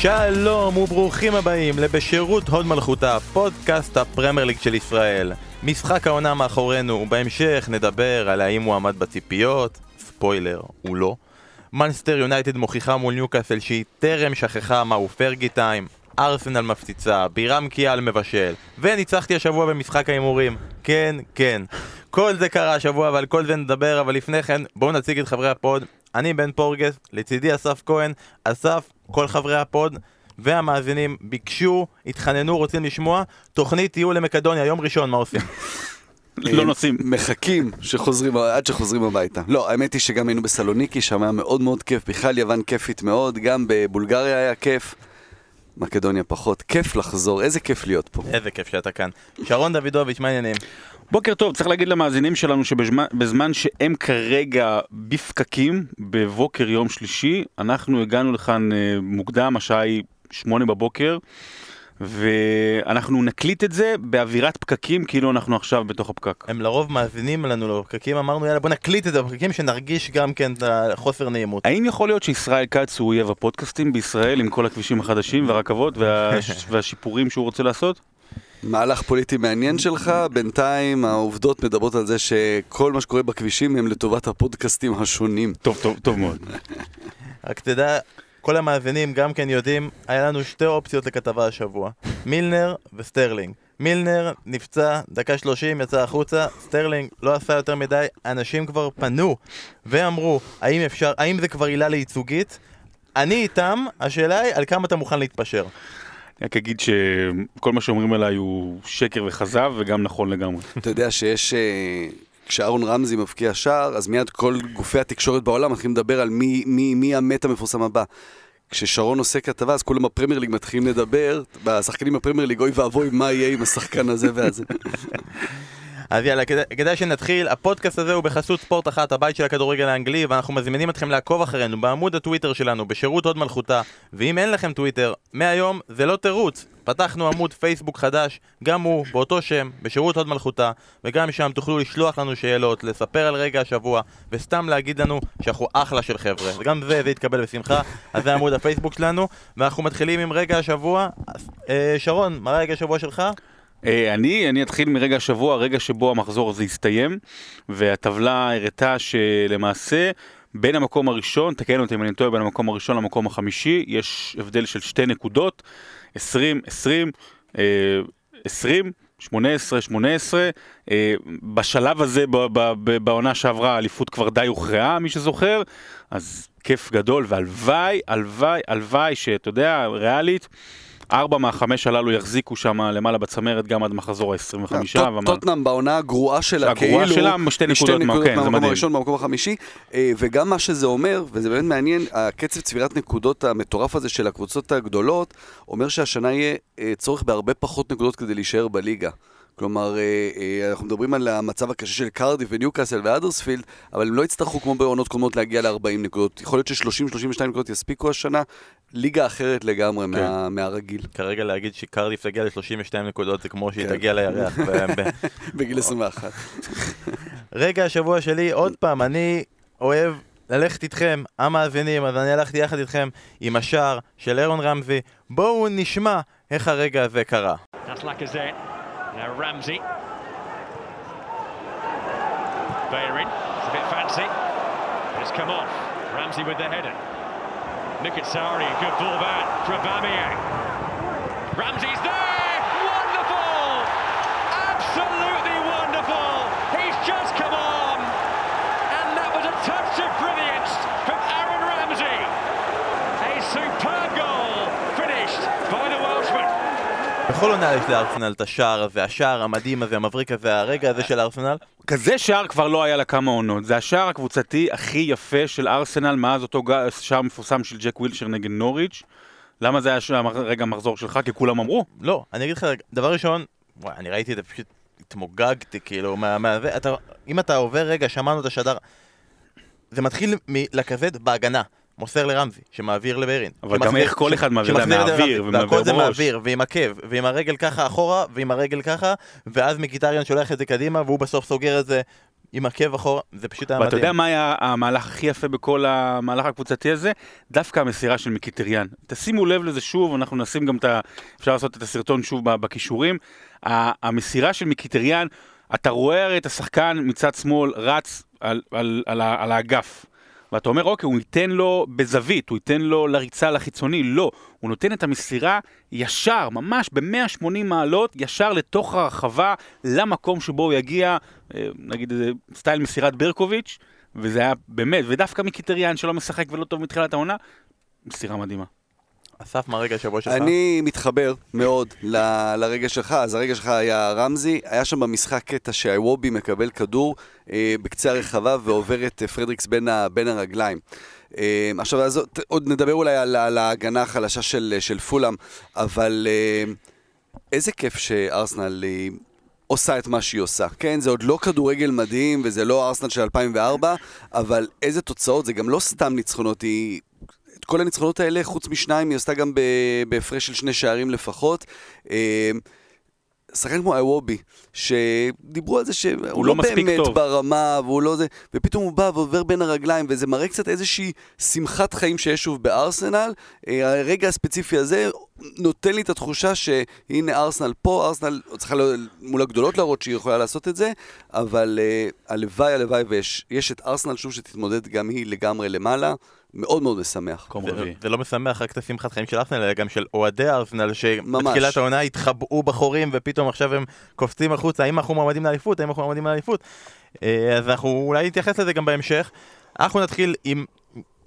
שלום וברוכים הבאים לבשירות הוד מלכותה, פודקאסט הפרמייר ליג של ישראל. משחק העונה מאחורינו, ובהמשך נדבר על האם הוא עמד בציפיות, ספוילר, הוא לא. מנצ'סטר יונייטד מוכיחה מול ניוקאסל שהיא טרם שכחה מהו פרגי time, ארסנל מפציצה, בירם כיאל מבשל, וניצחתי השבוע במשחק ההימורים. כן, כן. כל זה קרה השבוע ועל כל זה נדבר, אבל לפני כן בואו נציג את חברי הפוד. אני בן פורגס, לצידי אסף כהן. אסף, כל חברי הפוד והמאזינים ביקשו, התחננו, רוצים לשמוע, תוכנית טיול למקדוניה, יום ראשון, מה עושים? לא נוסעים. מחכים שחוזרים, עד שחוזרים הביתה. לא, האמת היא שגם היינו בסלוניקי, שם היה מאוד מאוד כיף, בכלל יוון כיפית מאוד, גם בבולגריה היה כיף. מקדוניה פחות, כיף לחזור, איזה כיף להיות פה. איזה כיף שאתה כאן. שרון דוידוביץ', מה העניינים? בוקר טוב, צריך להגיד למאזינים שלנו שבזמן שהם כרגע בפקקים, בבוקר יום שלישי, אנחנו הגענו לכאן אה, מוקדם, השעה היא שמונה בבוקר, ואנחנו נקליט את זה באווירת פקקים, כאילו אנחנו עכשיו בתוך הפקק. הם לרוב מאזינים לנו לפקקים, אמרנו יאללה בוא נקליט את זה בפקקים, שנרגיש גם כן את החוסר נעימות. האם יכול להיות שישראל כץ הוא אויב הפודקאסטים בישראל עם כל הכבישים החדשים והרכבות וה... והשיפורים שהוא רוצה לעשות? מהלך פוליטי מעניין שלך, בינתיים העובדות מדברות על זה שכל מה שקורה בכבישים הם לטובת הפודקאסטים השונים. טוב, טוב, טוב מאוד. רק תדע, כל המאזינים גם כן יודעים, היה לנו שתי אופציות לכתבה השבוע, מילנר וסטרלינג. מילנר נפצע, דקה שלושים, יצא החוצה, סטרלינג לא עשה יותר מדי, אנשים כבר פנו ואמרו, האם אפשר, האם זה כבר עילה לייצוגית? אני איתם, השאלה היא על כמה אתה מוכן להתפשר. רק אגיד שכל מה שאומרים עליי הוא שקר וכזב וגם נכון לגמרי. אתה יודע שיש... אה, כשאהרון רמזי מבקיע שער, אז מיד כל גופי התקשורת בעולם מתחילים לדבר על מי, מי, מי המת המפורסם הבא. כששרון עושה כתבה, אז כולם בפרמייר ליג מתחילים לדבר, בשחקנים בפרמייר ליג, אוי ואבוי, מה יהיה עם השחקן הזה והזה. אז יאללה, כדאי, כדאי שנתחיל. הפודקאסט הזה הוא בחסות ספורט אחת, הבית של הכדורגל האנגלי, ואנחנו מזמינים אתכם לעקוב אחרינו בעמוד הטוויטר שלנו, בשירות הוד מלכותה. ואם אין לכם טוויטר, מהיום זה לא תירוץ. פתחנו עמוד פייסבוק חדש, גם הוא באותו שם, בשירות הוד מלכותה, וגם שם תוכלו לשלוח לנו שאלות, לספר על רגע השבוע, וסתם להגיד לנו שאנחנו אחלה של חבר'ה. וגם זה, זה יתקבל בשמחה, אז זה עמוד הפייסבוק שלנו, ואנחנו מתחילים עם רגע השבוע. אה, שרון, מה רגע השבוע שלך? אה, אני, אני אתחיל מרגע השבוע, הרגע שבו המחזור הזה הסתיים, והטבלה הראתה שלמעשה בין המקום הראשון, תקן אותי אם אני טועה, בין המקום הראשון למקום החמישי, יש הבדל של שתי נקודות, 20, 20, 20, 18, 18, בשלב הזה בעונה שעברה האליפות כבר די הוכרעה, מי שזוכר, אז כיף גדול, והלוואי, הלוואי, הלוואי, שאתה יודע, ריאלית, ארבע מהחמש הללו יחזיקו שם למעלה בצמרת גם עד מחזור ה-25. טוטנאם בעונה הגרועה שלה, כאילו, הגרועה שלה שתי נקודות מהמקום הראשון במקום החמישי, אה, וגם מה שזה אומר, וזה באמת מעניין, הקצב צבירת נקודות המטורף הזה של הקבוצות הגדולות, אומר שהשנה יהיה אה, צורך בהרבה פחות נקודות כדי להישאר בליגה. כלומר, אה, אה, אנחנו מדברים על המצב הקשה של קרדיף וניוקאסל ואדרספילד, אבל הם לא יצטרכו כמו בעונות קודמות להגיע ל-40 נקודות. יכול להיות ש-30-32 נקודות יספיקו השנה, ליגה אחרת לגמרי כן. מה, מהרגיל. כרגע להגיד שקרדיף תגיע ל-32 נקודות זה כמו שהיא כן. תגיע לירח. בגיל 21. רגע השבוע שלי, עוד פעם, אני אוהב ללכת איתכם, המאזינים, אז אני הלכתי יחד איתכם עם השער של אירון רמזי. בואו נשמע איך הרגע הזה קרה. Now Ramsey. Bayern, it's a bit fancy. It's come off. Ramsey with the header. Mikitsari, good ball back for Aubameyang. Ramsey's there! בכל עונה יש לארסנל את השער הזה, השער המדהים הזה, המבריק הזה, הרגע הזה של ארסנל. כזה שער כבר לא היה לה כמה עונות, זה השער הקבוצתי הכי יפה של ארסנל מאז אותו שער מפורסם של ג'ק ווילשר נגד נוריץ'. למה זה היה רגע המחזור שלך? כי כולם אמרו. לא, אני אגיד לך, דבר ראשון, וואי, אני ראיתי את זה, פשוט התמוגגתי, כאילו, מה... מה אתה, אם אתה עובר רגע, שמענו את השדר, זה מתחיל מלכבד בהגנה. מוסר לרמזי, שמעביר לביירין. אבל גם איך כל אחד מעביר, מהאוויר ומעביר בראש. זה מעביר, ועם עקב, ועם הרגל ככה אחורה, ועם הרגל ככה, ואז מקיטריאן שולח את זה קדימה, והוא בסוף סוגר את זה עם עקב אחורה, זה פשוט היה ואתה מדהים. יודע מה היה המהלך הכי יפה בכל המהלך הקבוצתי הזה? דווקא המסירה של מיקיטריאן. תשימו לב לזה שוב, אנחנו נשים גם את ה... אפשר לעשות את הסרטון שוב בכישורים. המסירה של מיקיטריאן, אתה רואה הרי את השחקן מצד שמאל רץ על, על, על, על האגף. ואתה אומר, אוקיי, הוא ייתן לו בזווית, הוא ייתן לו לריצה לחיצוני, לא. הוא נותן את המסירה ישר, ממש ב-180 מעלות, ישר לתוך הרחבה, למקום שבו הוא יגיע, אה, נגיד איזה סטייל מסירת ברקוביץ', וזה היה באמת, ודווקא מחיטריאן שלא משחק ולא טוב מתחילת העונה, מסירה מדהימה. אסף, מה הרגע השבוע שלך? אני מתחבר מאוד ל- לרגע שלך, אז הרגע שלך היה רמזי, היה שם במשחק קטע שאיוובי מקבל כדור אה, בקצה הרחבה ועובר את אה, פרדריקס בין, ה, בין הרגליים. אה, עכשיו, אז, עוד- נדבר אולי על, על ההגנה החלשה של, של פולאם, אבל אה, איזה כיף שארסנל אה, עושה את מה שהיא עושה. כן, זה עוד לא כדורגל מדהים וזה לא ארסנל של 2004, אבל איזה תוצאות, זה גם לא סתם ניצחונות, היא... כל הניצחונות האלה, חוץ משניים, היא עשתה גם בהפרש של שני שערים לפחות. אה, שחקן כמו איוובי, שדיברו על זה שהוא הוא לא לא באמת טוב. ברמה, והוא לא זה, ופתאום הוא בא ועובר בין הרגליים, וזה מראה קצת איזושהי שמחת חיים שיש שוב בארסנל. אה, הרגע הספציפי הזה נותן לי את התחושה שהנה ארסנל פה, ארסנל צריכה לא- מול הגדולות להראות שהיא יכולה לעשות את זה, אבל אה, הלוואי, הלוואי, ויש יש את ארסנל שוב שתתמודד גם היא לגמרי למעלה, מאוד מאוד משמח. זה-. זה לא משמח רק את השמחת חיים של ארסנל, אלא גם של אוהדי ארסנל. שבתחילת העונה התחבאו בחורים ופתאום עכשיו הם קופצים החוצה, האם אנחנו מועמדים לאליפות, האם אנחנו מועמדים לאליפות. אה, אז אנחנו אולי נתייחס לזה גם בהמשך. אנחנו נתחיל עם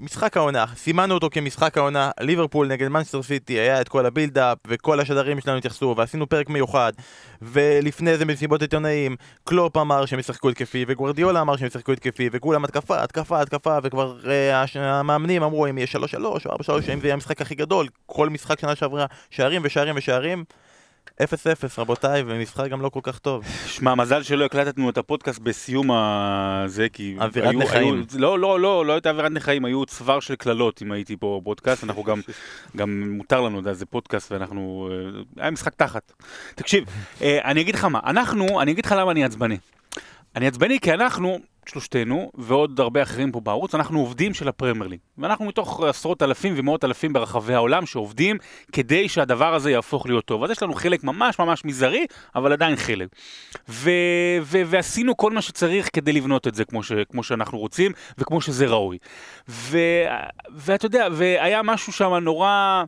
משחק העונה, סימנו אותו כמשחק העונה, ליברפול נגד מנצ'סטר סיטי, היה את כל ה build-up וכל השדרים שלנו התייחסו ועשינו פרק מיוחד. ולפני זה במסיבות עיתונאים קלופ אמר שהם ישחקו התקפי וגוורדיולה אמר שהם ישחקו התקפי וכולם התקפה, התקפה, התקפה וכבר אה, המאמנים אמרו אם יהיה 3-3 או 4-3 האם זה יהיה המשחק הכי גדול? כל משחק שנה שעברה שערים ושערים ושערים 0-0 רבותיי ומשחק גם לא כל כך טוב שמע, מזל שלא הקלטנו את הפודקאסט בסיום הזה, כי... אווירת נכאים. לא, לא, לא, לא הייתה אווירת נכאים, היו צוואר של קללות אם הייתי פה בפודקאסט, אנחנו גם, גם מותר לנו, זה פודקאסט ואנחנו... אה, היה משחק תחת. תקשיב, אה, אני אגיד לך מה, אנחנו, אני אגיד לך למה אני עצבני. אני עצבני כי אנחנו, שלושתנו, ועוד הרבה אחרים פה בערוץ, אנחנו עובדים של הפרמייר ליג. ואנחנו מתוך עשרות אלפים ומאות אלפים ברחבי העולם שעובדים כדי שהדבר הזה יהפוך להיות טוב. אז יש לנו חלק ממש ממש מזערי, אבל עדיין חלק. ו- ו- ועשינו כל מה שצריך כדי לבנות את זה כמו, ש- כמו שאנחנו רוצים וכמו שזה ראוי. ו- ואתה יודע, והיה משהו שם נורא...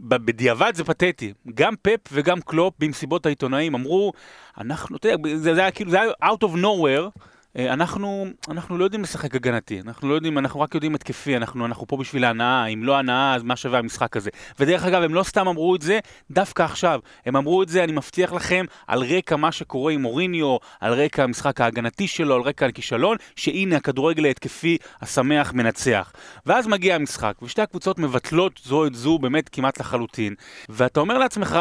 בדיעבד זה פתטי, גם פפ וגם קלופ במסיבות העיתונאים אמרו, אנחנו, אתה יודע, זה, היה כאילו, זה היה out of nowhere, אנחנו, אנחנו לא יודעים לשחק הגנתי, אנחנו לא יודעים, אנחנו רק יודעים התקפי, אנחנו, אנחנו פה בשביל ההנאה, אם לא הנאה, אז מה שווה המשחק הזה. ודרך אגב, הם לא סתם אמרו את זה דווקא עכשיו, הם אמרו את זה, אני מבטיח לכם, על רקע מה שקורה עם מוריניו, על רקע המשחק ההגנתי שלו, על רקע הכישלון, שהנה הכדורגל ההתקפי השמח מנצח. ואז מגיע המשחק, ושתי הקבוצות מבטלות זו את זו באמת כמעט לחלוטין, ואתה אומר לעצמך,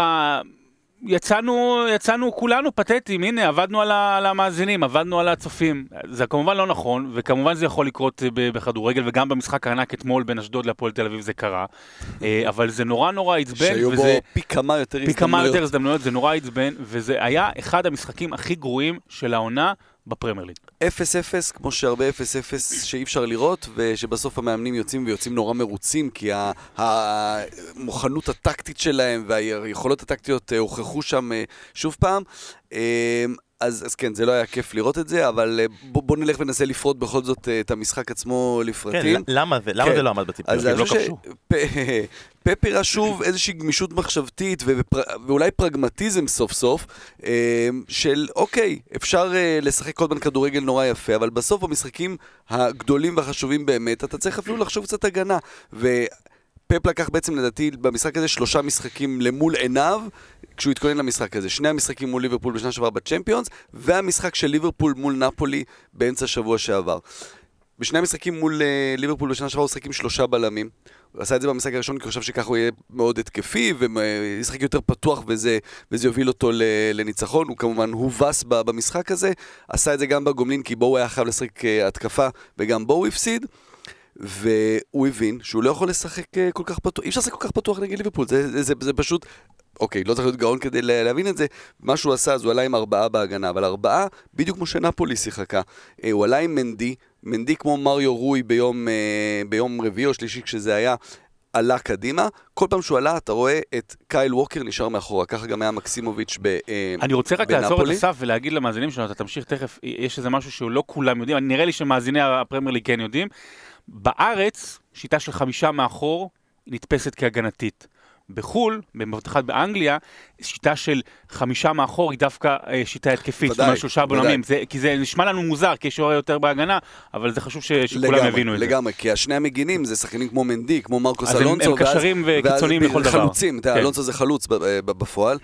יצאנו, יצאנו כולנו פתטיים, הנה, עבדנו על, ה, על המאזינים, עבדנו על הצופים. זה כמובן לא נכון, וכמובן זה יכול לקרות אה, בכדורגל, וגם במשחק הענק אתמול בין אשדוד להפועל תל אביב זה קרה. אה, אבל זה נורא נורא עצבן, שהיו בו וזה פי כמה יותר פי כמה הזדמנויות. יותר הזדמנויות, זה נורא עצבן, וזה היה אחד המשחקים הכי גרועים של העונה בפרמייר ליג. 0-0, כמו שהרבה 0-0 שאי אפשר לראות, ושבסוף המאמנים יוצאים ויוצאים נורא מרוצים, כי המוכנות הטקטית שלהם והיכולות הטקטיות אה, הוכחו שם אה, שוב פעם. אה, אז, אז כן, זה לא היה כיף לראות את זה, אבל אה, בוא, בוא נלך וננסה לפרוט בכל זאת אה, את המשחק עצמו כן, לפרטים. למה זה? למה כן. זה לא עמד בציפיות? אז הם אני לא חושב כבשו. שפפי ראה שוב איזושהי גמישות מחשבתית ו- ופר- ואולי פרגמטיזם סוף סוף, אה, של אוקיי, אפשר אה, לשחק כל הזמן כדורגל נורא יפה, אבל בסוף במשחקים הגדולים והחשובים באמת, אתה צריך אפילו לחשוב קצת הגנה. ופפ לקח בעצם לדעתי במשחק הזה שלושה משחקים למול עיניו, כשהוא התכונן למשחק הזה. שני המשחקים מול ליברפול בשנה שעברה בצ'מפיונס, והמשחק של ליברפול מול נפולי באמצע השבוע שעבר. בשני המשחקים מול אה, ליברפול בשנה שעברה הוא שיחק עם שלושה בלמים. הוא עשה את זה במשחק הראשון כי הוא חשב שככה הוא יהיה מאוד התקפי וישחק יותר פתוח וזה, וזה יוביל אותו לניצחון. הוא כמובן הובס במשחק הזה. עשה את זה גם בגומלין כי בו הוא היה חייב לשחק אה, התקפה וגם בו הוא הפסיד. והוא הבין שהוא לא יכול לשחק אה, כל כך פתוח, אי אפשר לשחק כל כך פתוח נגד ליברפול, זה, זה, זה, זה פשוט אוקיי, לא צריך להיות גאון כדי לה- להבין את זה, מה שהוא עשה, אז הוא עלה עם ארבעה בהגנה, אבל ארבעה, בדיוק כמו שנפולי שיחקה. אה, הוא עלה עם מנדי, מנדי כמו מריו רוי ביום, אה, ביום רביעי או שלישי כשזה היה, עלה קדימה. כל פעם שהוא עלה, אתה רואה את קייל ווקר נשאר מאחורה, ככה גם היה מקסימוביץ' ב, אה, אני רוצה רק לעצור את בנפולי. אסף ולהגיד למאזינים שלנו, אתה תמשיך תכף, יש איזה משהו שלא כולם יודעים, נראה לי שמאזיני הפרמייר ליג כן יודעים. בארץ, שיטה של חמישה מאחור נתפסת כהגנתית. בחו"ל, במבטחת באנגליה, שיטה של חמישה מאחור היא דווקא אה, שיטה התקפית, זאת אומרת שלושה. בלמים, כי זה נשמע לנו מוזר, כי יש יותר בהגנה, אבל זה חשוב ש- שכולם לגמרי, יבינו את זה. לגמרי, כי השני המגינים זה שחקנים כמו מנדי, כמו מרקוס אלונסו. הם קשרים וקיצוניים לכל דבר. חלוצים, כן. אלונסו זה חלוץ ב- בפועל.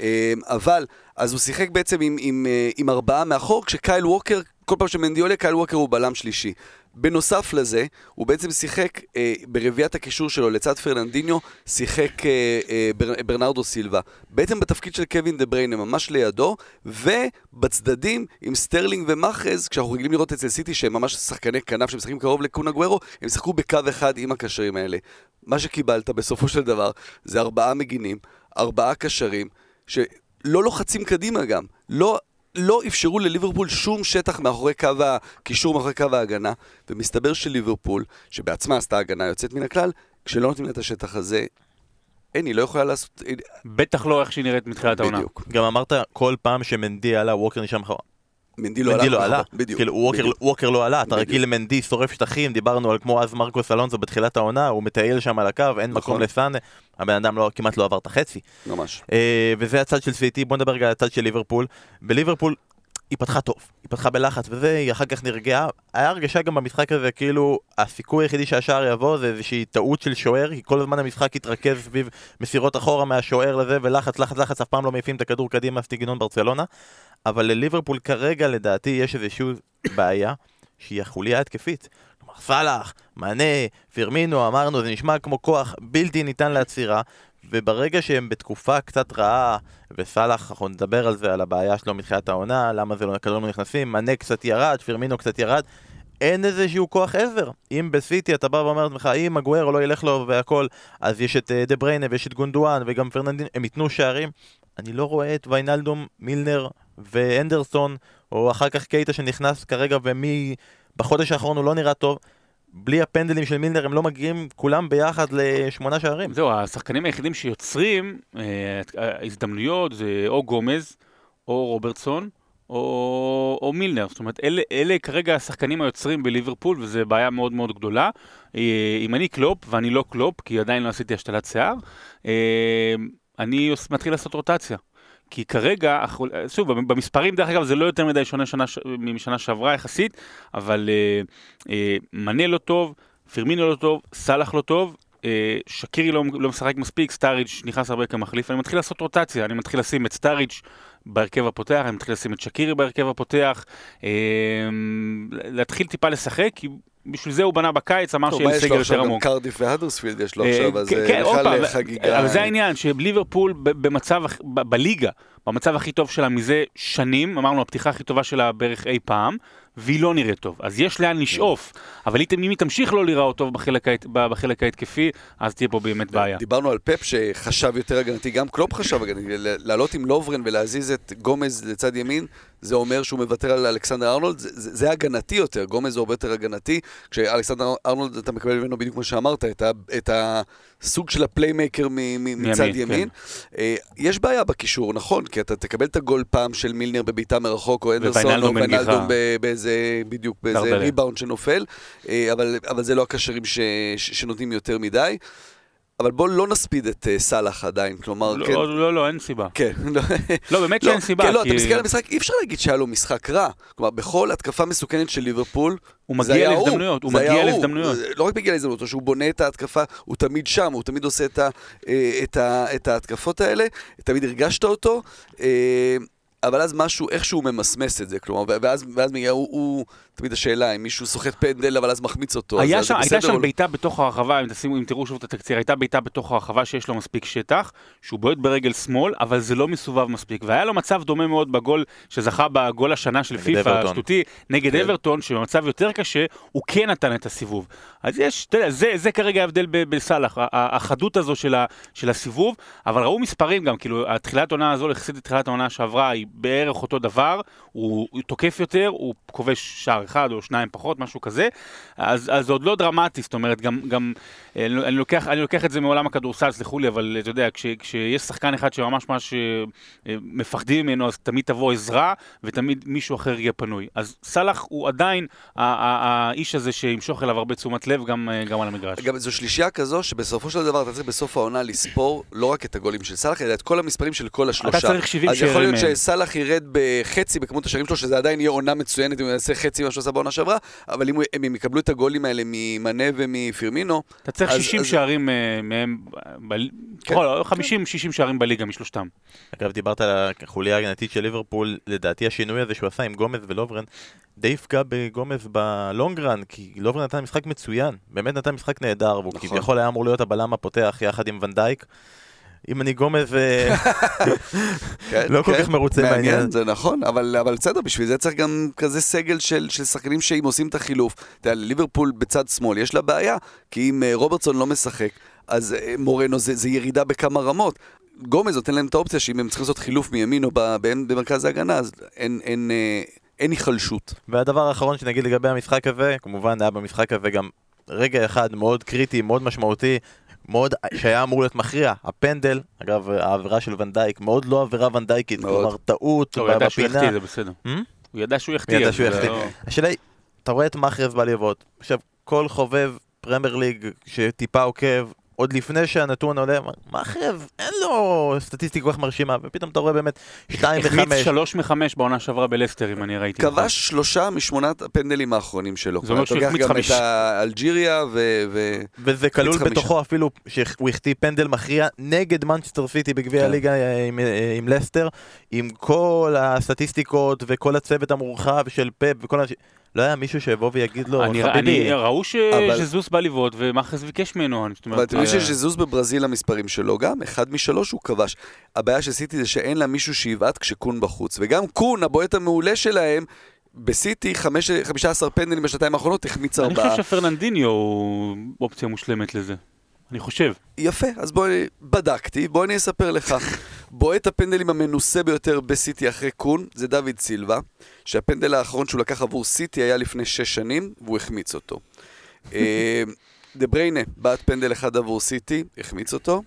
אה, אבל, אז הוא שיחק בעצם עם- עם אה, עם ארבעה מאחור, כשקייל ווקר, כל פעם שמנדי עולה, קייל ווקר הוא בלם שלישי. בנוסף לזה, הוא בעצם שיחק אה, ברביעיית הקישור שלו לצד פרננדיניו, שיחק אה, אה, בר, ברנרדו סילבה. בעצם בתפקיד של קווין דה בריינה, ממש לידו, ובצדדים עם סטרלינג ומאחרז, כשאנחנו רגילים לראות אצל סיטי שהם ממש שחקני כנף שמשחקים קרוב לקון אגוארו, הם שיחקו בקו אחד עם הקשרים האלה. מה שקיבלת בסופו של דבר זה ארבעה מגינים, ארבעה קשרים, שלא לוחצים קדימה גם. לא... לא אפשרו לליברפול שום שטח מאחורי קו הקישור, מאחורי קו ההגנה, ומסתבר שליברפול, שבעצמה עשתה הגנה יוצאת מן הכלל, כשלא נותנים לה את השטח הזה, אין, היא לא יכולה לעשות... בטח לא איך שהיא נראית מתחילת העונה. בדיוק. גם אמרת כל פעם שמנדי עלה, ווקר נשאר מאחורה. מנדי לא עלה. מנדי לא עלה. בדיוק. כאילו, ווקר- בדיוק. ווקר לא עלה, אתה בדיוק. רגיל למנדי, שורף שטחים, דיברנו על כמו אז מרקוס אלונזו בתחילת העונה, הוא מטייל שם על הקו, אין מקום נכון. לסאנה, הבן אדם לא- כמעט לא עבר את החצי. ממש. אה, וזה הצד של סיטי, בוא נדבר רגע על הצד של ליברפול. בליברפול היא פתחה טוב, היא פתחה בלחץ וזה, היא אחר כך נרגעה. היה הרגשה גם במשחק הזה, כאילו, הסיכוי היחידי שהשער יבוא זה איזושהי טעות של שוער, כי כל הזמן המשחק התרכז סביב מסירות אחורה מהשוער לזה, ולחץ, לחץ, לחץ, אף פעם לא מעיפים את הכדור קדימה, סגנון ברצלונה. אבל לליברפול כרגע, לדעתי, יש איזושהי בעיה, שהיא החוליה ההתקפית. כלומר, סאלח, מאנה, פירמינו, אמרנו, זה נשמע כמו כוח בלתי ניתן לעצירה, וברגע שהם בתקופה קצת רעה, וסאלח, אנחנו נדבר על זה, על הבעיה שלו מתחילת העונה, למה זה לא, הכדורים לא נכנסים, מאנה קצת ירד, פירמינו קצת ירד, אין איזשהו כוח עזר. אם בסיטי אתה בא ואומר לעצמך, אם הגוארו לא ילך לו והכל, אז יש את אה, דה בריינה ויש את גונדואן וגם פרננדין, הם ייתנו שערים. אני לא רואה את ויינלדום, מילנר ואנדרסון, או אחר כך קייטה שנכנס כרגע ומי... בחודש האחרון הוא לא נראה טוב. בלי הפנדלים של מילנר הם לא מגיעים כולם ביחד לשמונה שערים. זהו, השחקנים היחידים שיוצרים אה, הזדמנויות זה או גומז, או רוברטסון, או, או מילנר. זאת אומרת, אלה, אלה כרגע השחקנים היוצרים בליברפול, וזו בעיה מאוד מאוד גדולה. אה, אם אני קלופ, ואני לא קלופ, כי עדיין לא עשיתי השתלת שיער, אה, אני מתחיל לעשות רוטציה. כי כרגע, אנחנו- שוב, במספרים דרך אגב זה לא יותר מדי שונה שנה, משנה שעברה יחסית, אבל אה, אה, מנה לא טוב, פירמינו לא טוב, סאלח לא טוב, אה, שקירי לא, לא משחק מספיק, סטאריג' נכנס הרבה כמחליף, אני מתחיל לעשות רוטציה, אני מתחיל לשים את סטאריג' בהרכב הפותח, אני מתחיל לשים את שקירי בהרכב הפותח, אה, להתחיל טיפה לשחק, כי בשביל זה הוא בנה בקיץ, אמר שיהיה סגל? יותר גם עמוק. קרדיף והדרספילד יש לו אה, עכשיו, אז כן, זה כן, בכלל חגיגה. אבל זה העניין, שליברפול במצב, בליגה, במצב הכי טוב שלה מזה שנים, אמרנו הפתיחה הכי טובה שלה בערך אי פעם, והיא לא נראית טוב. אז יש לאן לשאוף, אבל אם היא תמשיך לא להיראות טוב בחלק ההתקפי, אז תהיה פה באמת בעיה. דיברנו על פפ שחשב יותר הגנתי, גם קלופ חשב הגנתי, לעלות עם לוברן ולהזיז את גומז לצד ימין, זה אומר שהוא מוותר על אלכסנדר ארנולד, זה, זה, זה הגנתי יותר, גומז הוא הרבה יותר הגנתי, כשאלכסנדר ארנולד אתה מקבל ממנו בדיוק כמו שאמרת, את, ה, את הסוג של ה playmaker מ, מ, מצד מימין, ימין. אה, יש בעיה בקישור, נכון, כי אתה תקבל את הגול פעם של מילנר בבעיטה מרחוק, או אנדרסון, או וויינלדום בנגיחה. ויינלדום ב- באיזה, בדיוק באיזה. ריבאונד שנופל, אה, אבל, אבל זה לא הקשרים ש, ש, שנותנים יותר מדי. אבל בואו לא נספיד את אה, סאלח עדיין, כלומר, כן, לא, לא, לא, אין סיבה. כן, לא, לא, באמת לא, שאין סיבה. כן, לא, כי אתה מסתכל על המשחק, אי אפשר להגיד שהיה לו משחק רע. כלומר, בכל התקפה מסוכנת של ליברפול, הוא מגיע להזדמנויות, הוא מגיע. להזדמנויות. לא רק מגיע להזדמנויות, הוא שהוא בונה את ההתקפה, הוא תמיד שם, הוא תמיד עושה את, ה, אה, את, ה, את ההתקפות האלה, תמיד הרגשת אותו. אבל אז משהו, איכשהו ממסמס את זה, כלומר, ואז, ואז מגיע, הוא, הוא, תמיד השאלה, אם מישהו סוחט פנדל, אבל אז מחמיץ אותו, היה אז שם, זה הייתה שם או לא? בעיטה בתוך הרחבה, אם, תשימו, אם תראו שוב את התקציר, הייתה בעיטה בתוך הרחבה שיש לו מספיק שטח, שהוא בועט ברגל שמאל, אבל זה לא מסובב מספיק. והיה לו מצב דומה מאוד בגול שזכה בגול השנה של פיפ"א. השטותי, נגד כן. אברטון, שבמצב יותר קשה, הוא כן נתן את הסיבוב. אז יש, אתה יודע, זה, זה כרגע ההבדל ב- בסאלח, החדות הזו של, ה, של הסיבוב, אבל ראו מספרים גם, כאילו, התחילת העונה הזו, יחסית לתחילת העונה שעברה, היא בערך אותו דבר, הוא, הוא תוקף יותר, הוא כובש שער אחד או שניים פחות, משהו כזה, אז, אז זה עוד לא דרמטי, זאת אומרת, גם, גם אה, אני, אני, לוקח, אני לוקח את זה מעולם הכדורסל, סלחו לי, אבל אתה יודע, כש, כשיש שחקן אחד שממש ממש אה, אה, מפחדים ממנו, אז תמיד תבוא עזרה, ותמיד מישהו אחר יהיה פנוי. אז סאלח הוא עדיין האיש הזה שימשוך אליו הרבה תשומת לב, גם, גם על המגרש. גם זו שלישייה כזו, שבסופו של דבר אתה צריך בסוף העונה לספור לא רק את הגולים של סאלח, אלא את כל המספרים של כל השלושה. צריך 70 אז יכול שערים להיות מהם. שסאלח ירד בחצי בכמות השערים שלו, שזה עדיין יהיה עונה מצוינת אם הוא יעשה חצי ממה שהוא עשה בעונה שעברה, אבל אם הוא- אם הם יקבלו את הגולים האלה ממנה ומפירמינו, אתה צריך אז- 60 אז- שערים אה, מהם, ב- כן, 50-60 שערים בליגה משלושתם. אגב, דיברת על החוליה ההגנתית של ליברפול, לדעתי השינוי הזה שהוא עשה עם גומז ולוברן, די יפגע בגומז בלונגרן, כי לוברן נתן משחק מצוין, באמת נתן משחק נהדר, והוא נכון. כביכול היה אמור להיות הבלם הפותח יחד עם ונדייק. אם אני גומז, אה, כן, לא כל כן, כך מרוצה מהעניין. זה נכון, אבל, אבל בסדר, בשביל זה צריך גם כזה סגל של, של שחקנים שאם עושים את החילוף. אתה יודע, ליברפול בצד שמאל, יש לה בעיה, כי אם אה, רוברטסון לא משחק, אז אה, מורנו זה, זה ירידה בכמה רמות. גומז נותן להם את האופציה שאם הם צריכים לעשות חילוף מימין או במרכז ההגנה, אז אין, אין, אין היחלשות. והדבר האחרון שנגיד לגבי המשחק הזה, כמובן היה במשחק הזה גם רגע אחד מאוד קריטי, מאוד משמעותי, מאוד, שהיה אמור להיות מכריע, הפנדל, אגב העבירה של ונדייק, מאוד לא עבירה ונדייקית. כלומר טעות הוא ידע שהוא. יחטיא, זה בסדר. Hmm? הוא ידע שהוא הוא יחטיא. ידע שהוא זה יחטיא. לא- השאלה היא, אתה רואה את מאחרז בא לבעוט, עכשיו כל חובב פרמייר ליג שטיפה עוקב, עוד לפני שהנתון עולה, מאחרז אין לו סטטיסטיקה כל כך מרשימה, ופתאום אתה רואה באמת 2 ו-5. החמיץ שלוש מחמש בעונה שעברה בלסטר, אם אני ראיתי. נכון. כבש שלושה משמונת הפנדלים האחרונים שלו. זה אומר שהוא אתה החמיץ לוקח גם חמיש. את האלג'יריה ו... וזה כלול. בתוכו אפילו שהוא החטיא פנדל מכריע נגד מנצ'סטר סיטי בגביע כן. הליגה אה, עם, אה, עם לסטר, עם כל הסטטיסטיקות וכל הצוות המורחב של פפ וכל האנשים. לא היה מישהו שיבוא ויגיד לו, אני, חביבי, אני, ראו ש- אבל- שזוס בא לבעוט ומאחז ביקש ממנו. אומרת, ואתם יודעים אה, שזוז בברזיל המספרים שלו גם, אחד משלוש הוא כבש. הבעיה של סיטי זה שאין לה מישהו שיבעט כשקון בחוץ. וגם קון, הבועט המעולה שלהם, בסיטי חמש- 15 פנדלים בשנתיים האחרונות, החמיץ אני ארבעה. חושב שפרננדיניו הוא אופציה מושלמת לזה. אני חושב. יפה, אז בואי, בדקתי, בוא אני אספר לך. בועט הפנדלים המנוסה ביותר בסיטי אחרי קון זה דוד סילבה, שהפנדל האחרון שהוא לקח עבור סיטי היה לפני שש שנים, והוא החמיץ אותו. אה, דה בריינה בעט פנדל אחד עבור סיטי, החמיץ אותו.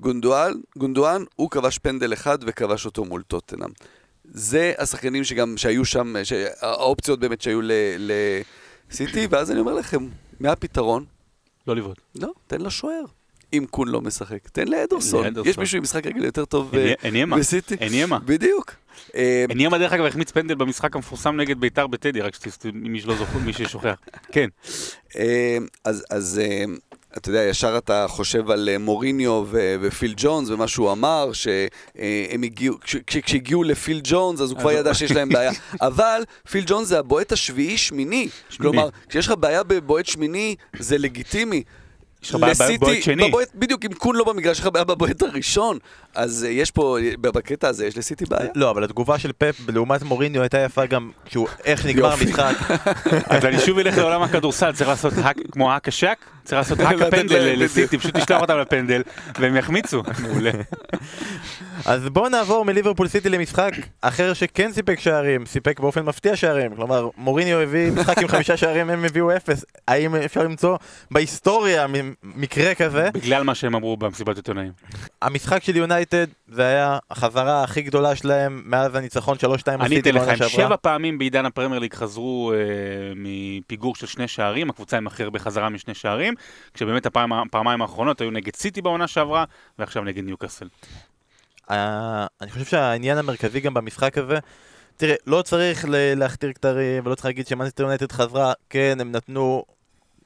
גונדואן, גונדואן, הוא כבש פנדל אחד וכבש אותו מול טוטנאם. זה השחקנים שגם, שהיו שם, שה- האופציות באמת שהיו לסיטי, ואז אני אומר לכם, מה הפתרון? לא לבעוט. לא, תן לשוער. אם קון לא משחק, תן לאדרסון. יש מישהו עם משחק רגל יותר טוב אה. בסיטי? אניימה. בדיוק. אה, אניימה דרך אגב החמיץ פנדל במשחק המפורסם נגד ביתר בטדי, רק מי שלא זוכר, מי ששוכח. כן. אה, אז, אתה יודע, ישר אתה חושב על אה, מוריניו ו- ופיל ג'ונס ומה שהוא אמר, שהם הגיעו, כש- כש- כשהגיעו לפיל ג'ונס אז הוא כבר ידע שיש להם בעיה. אבל פיל ג'ונס זה הבועט השביעי-שמיני. כלומר, כשיש לך בעיה בבועט שמיני, זה לגיטימי. יש לך בעיה בבועט שני. בבועט, בדיוק, אם קון לא במגרש, יש לך בעיה בבועט הראשון. אז אה, יש פה, בקטע הזה יש לסיטי בעיה. לא, אבל התגובה של פפ לעומת מוריניו הייתה יפה גם כשהוא, איך נגמר. המשחק. אז אני שוב אלך לעולם הכדורסל, צריך לעשות האק, כמו האק השק, צריך לעשות האק הפנדל לסיטי, פשוט לשלוח אותם לפנדל, והם יחמיצו. מעולה. אז בואו נעבור מליברפול סיטי למשחק אחר שכן סיפק שערים, סיפק באופן מפתיע שערים. כלומר, מוריניו הביא משחק עם חמישה שערים, הם הביאו אפס. האם אפשר למצוא בהיסטוריה מ- מקרה כזה? בגלל מה שהם אמרו במסיבת עיתונאים. המשחק של יונייטד זה היה החזרה הכי גדולה שלהם מאז הניצחון 3-2 אני עשיתי אתן לך, בעונה הם שעברה. שבע פעמים בעידן הפרמייר ליג חזרו אה, מפיגור של שני שערים, הקבוצה עם הכי הרבה חזרה משני שערים, כשבאמת הפעם- הפעמיים האחרונות היו נגד סיטי בעונה שעברה, ועכשיו נגד ניוקאסל. אה, אני חושב שהעניין המרכזי גם במשחק הזה, תראה, לא צריך להכתיר כתרים ולא צריך להגיד שמנסטר יונייטד חזרה, כן, הם נתנו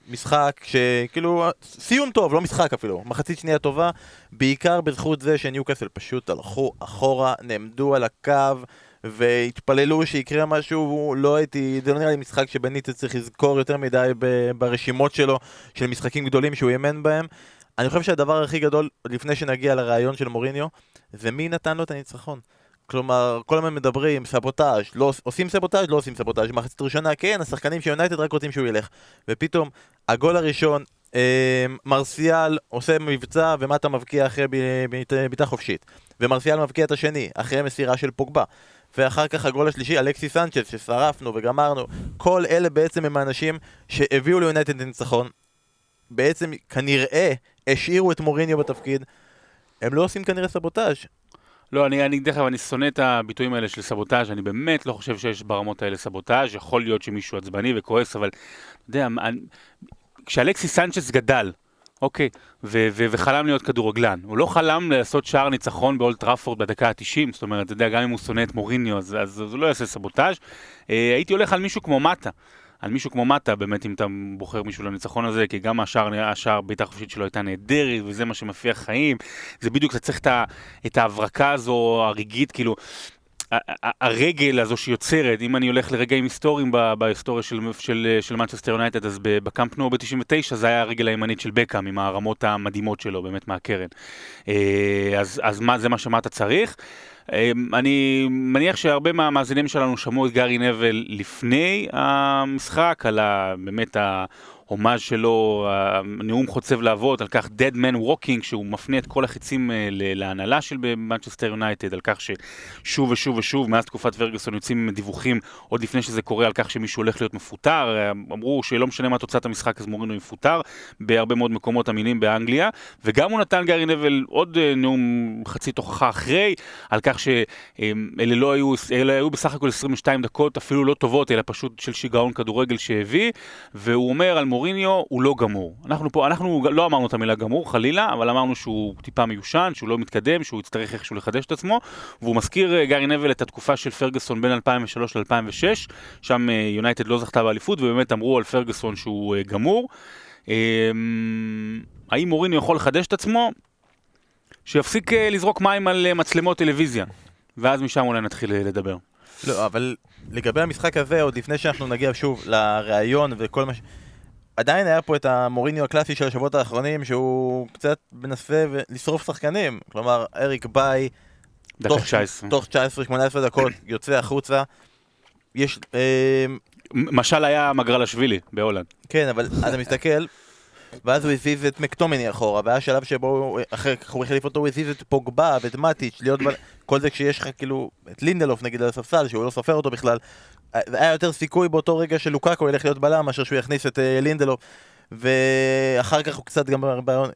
משחק שכאילו, סיום טוב, לא משחק אפילו, מחצית שנייה טובה, בעיקר בזכות זה שניוקאסל פשוט הלכו אחורה, נעמדו על הקו, והתפללו שיקרה משהו, לא הייתי, זה לא נראה לי משחק שבניטה צריך לזכור יותר מדי ברשימות שלו, של משחקים גדולים שהוא אימן בהם. אני חושב שהדבר הכי גדול, לפני שנגיע לרעיון של מוריניו, זה מי נתן לו את הניצחון. כלומר, כל הזמן מדברים, סבוטאז', לא, עושים סבוטאז', לא עושים סבוטאז', מחצית ראשונה, כן, השחקנים של יונייטד רק רוצים שהוא ילך. ופתאום, הגול הראשון, אה, מרסיאל עושה מבצע ומטה מבקיע אחרי בעיטה חופשית. ומרסיאל מבקיע את השני, אחרי מסירה של פוגבה. ואחר כך הגול השלישי, אלכסי סנצ'ס, ששרפנו וגמרנו. כל אלה בעצם הם האנשים שהביאו ליונייטד ניצחון. בעצם, כנראה, השאירו את מוריניו בתפקיד. הם לא עושים כנראה סבוטאז'. לא, אני, אני, דרך אגב, אני שונא את הביטויים האלה של סבוטאז', אני באמת לא חושב שיש ברמות האלה סבוטאז', יכול להיות שמישהו עצבני וכועס, אבל, אתה יודע, אני, כשאלכסי סנצ'ס גדל, אוקיי, ו- ו- וחלם להיות כדורגלן. הוא לא חלם לעשות שער ניצחון באולד טראפורד בדקה ה-90, זאת אומרת, אתה יודע, גם אם הוא שונא את מוריניו, אז, אז, אז הוא לא יעשה סבוטאז'. אה, הייתי הולך על מישהו כמו מטה. על מישהו כמו מטה, באמת, אם אתה בוחר מישהו לניצחון הזה, כי גם השער, השער בעיטה חופשית שלו הייתה נהדרת, וזה מה שמפיח חיים. זה בדיוק, אתה צריך את ההברקה הזו, הרגעית, כאילו, הרגל הזו שיוצרת, אם אני הולך לרגעים היסטוריים בהיסטוריה של, של, של מנצ'סטר יונייטד, אז בקאמפ נו ב-99 זה היה הרגל הימנית של בקאם עם הרמות המדהימות שלו, באמת מהקרן. אה, אז, אז מה, זה מה שמה אתה צריך. אה, אני מניח שהרבה מהמאזינים שלנו שמעו את גארי נבל לפני המשחק, על ה, באמת ה... ההומאז' שלו, הנאום חוצב להבות, על כך Dead Man Walking, שהוא מפנה את כל החיצים אה, להנהלה של מנצ'סטר יונייטד, על כך ששוב ושוב ושוב, מאז תקופת פרגוסון יוצאים דיווחים עוד לפני שזה קורה, על כך שמישהו הולך להיות מפוטר, אה, אמרו שלא משנה מה תוצאת המשחק אז מורינו יפוטר, בהרבה מאוד מקומות אמינים באנגליה, וגם הוא נתן גארי נבל עוד אה, נאום חצי תוכחה אחרי, על כך שאלה לא היו, אלה היו בסך הכל 22 דקות, אפילו לא טובות, אלא פשוט של שיגעון כדורגל שהביא, והוא אומר על מוריניו הוא לא גמור. אנחנו פה, אנחנו לא אמרנו את המילה גמור, חלילה, אבל אמרנו שהוא טיפה מיושן, שהוא לא מתקדם, שהוא יצטרך איכשהו לחדש את עצמו, והוא מזכיר, אה, גארי נבל, את התקופה של פרגוסון בין 2003 ל-2006, שם אה, יונייטד לא זכתה באליפות, ובאמת אמרו על פרגוסון שהוא אה, גמור. אמ, האם מוריניו יכול לחדש את עצמו? שיפסיק לזרוק מים על מצלמות טלוויזיה, ואז משם אולי נתחיל לדבר. לא, אבל לגבי המשחק הזה, עוד לפני שאנחנו נגיע שוב לראיון וכל מה ש... עדיין היה פה את המוריניו הקלאסי של השבועות האחרונים, שהוא קצת מנסה לשרוף שחקנים. כלומר, אריק ביי, תוך 19. תוך 19-18 דקות יוצא החוצה. יש... אה, משל היה מגרלשווילי בהולנד. כן, אבל אתה מסתכל, ואז הוא הזיז את מקטומני אחורה, והיה שלב שבו, אחרי כך הוא החליף אותו, הוא הזיז את פוגבה ואת מטיץ', להיות... כל זה כשיש לך כאילו את לינדלוף נגיד על הספסל, שהוא לא סופר אותו בכלל, היה יותר סיכוי באותו רגע שלוקאקו ילך להיות בלם, מאשר שהוא יכניס את אה, לינדלוף. ואחר כך הוא קצת גם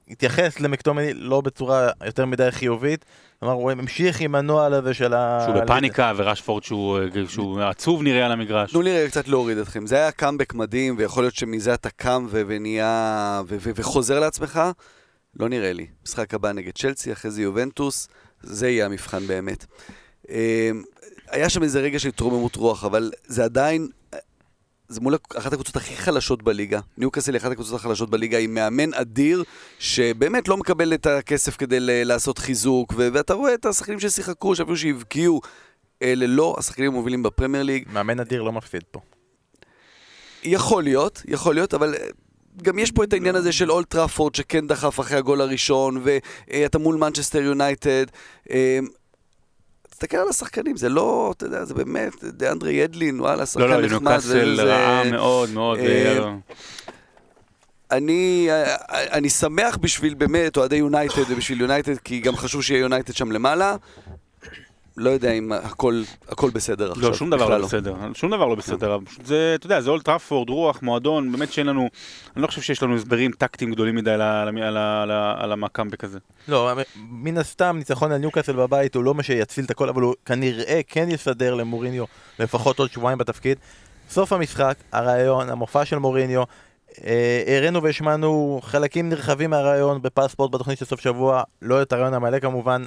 התייחס למקטומני לא בצורה יותר מדי חיובית. כלומר, הוא המשיך עם הנוהל הזה של ה... שהוא בפאניקה, ורשפורד שהוא, אה, שהוא עצוב נראה על המגרש. תנו לי קצת להוריד אתכם. זה היה קאמבק מדהים, ויכול להיות שמזה אתה קם ונהיה... וחוזר לעצמך. לא נראה לי. משחק הבא נגד צ'לסי, אחרי זה יובנטוס, זה יהיה המבחן באמת. אה, היה שם איזה רגע של התרוממות רוח, אבל זה עדיין, זה מול אחת הקבוצות הכי חלשות בליגה. ניוקאסל היא אחת הקבוצות החלשות בליגה, עם מאמן אדיר, שבאמת לא מקבל את הכסף כדי לעשות חיזוק, ו- ואתה רואה את השחקנים ששיחקו, שאפילו שהבקיעו, אלה לא השחקנים המובילים בפרמייר ליג. מאמן אדיר לא מפסיד פה. יכול להיות, יכול להיות, אבל אה, גם יש פה את העניין הזה של אולד טראפורד שכן דחף אחרי הגול הראשון, ואתה מול מנצ'סטר יונייטד. אה, תסתכל על השחקנים, זה לא, אתה יודע, זה באמת, דיאנדרי ידלין, וואלה, שחקן נחמד. לא, לא, ניוקאסל רעה מאוד מאוד. אה, אני, אני שמח בשביל באמת אוהדי יונייטד ובשביל יונייטד, כי גם חשוב שיהיה יונייטד שם למעלה. לא יודע אם הכל, הכל בסדר לא, עכשיו. לא, שום דבר לא, לא בסדר, שום דבר לא בסדר. זה, אתה יודע, זה אולד טראפורד, רוח, מועדון, באמת שאין לנו, אני לא חושב שיש לנו הסברים טקטיים גדולים מדי על, על, על, על, על הקאמבק הזה. לא, מן הסתם ניצחון על ניוקאסל בבית הוא לא מה שיציל את הכל, אבל הוא כנראה כן יסדר למוריניו לפחות עוד שבועיים בתפקיד. סוף המשחק, הרעיון, המופע של מוריניו, אה, הראינו והשמענו חלקים נרחבים מהרעיון בפספורט בתוכנית של סוף שבוע, לא את הרעיון המלא כמובן.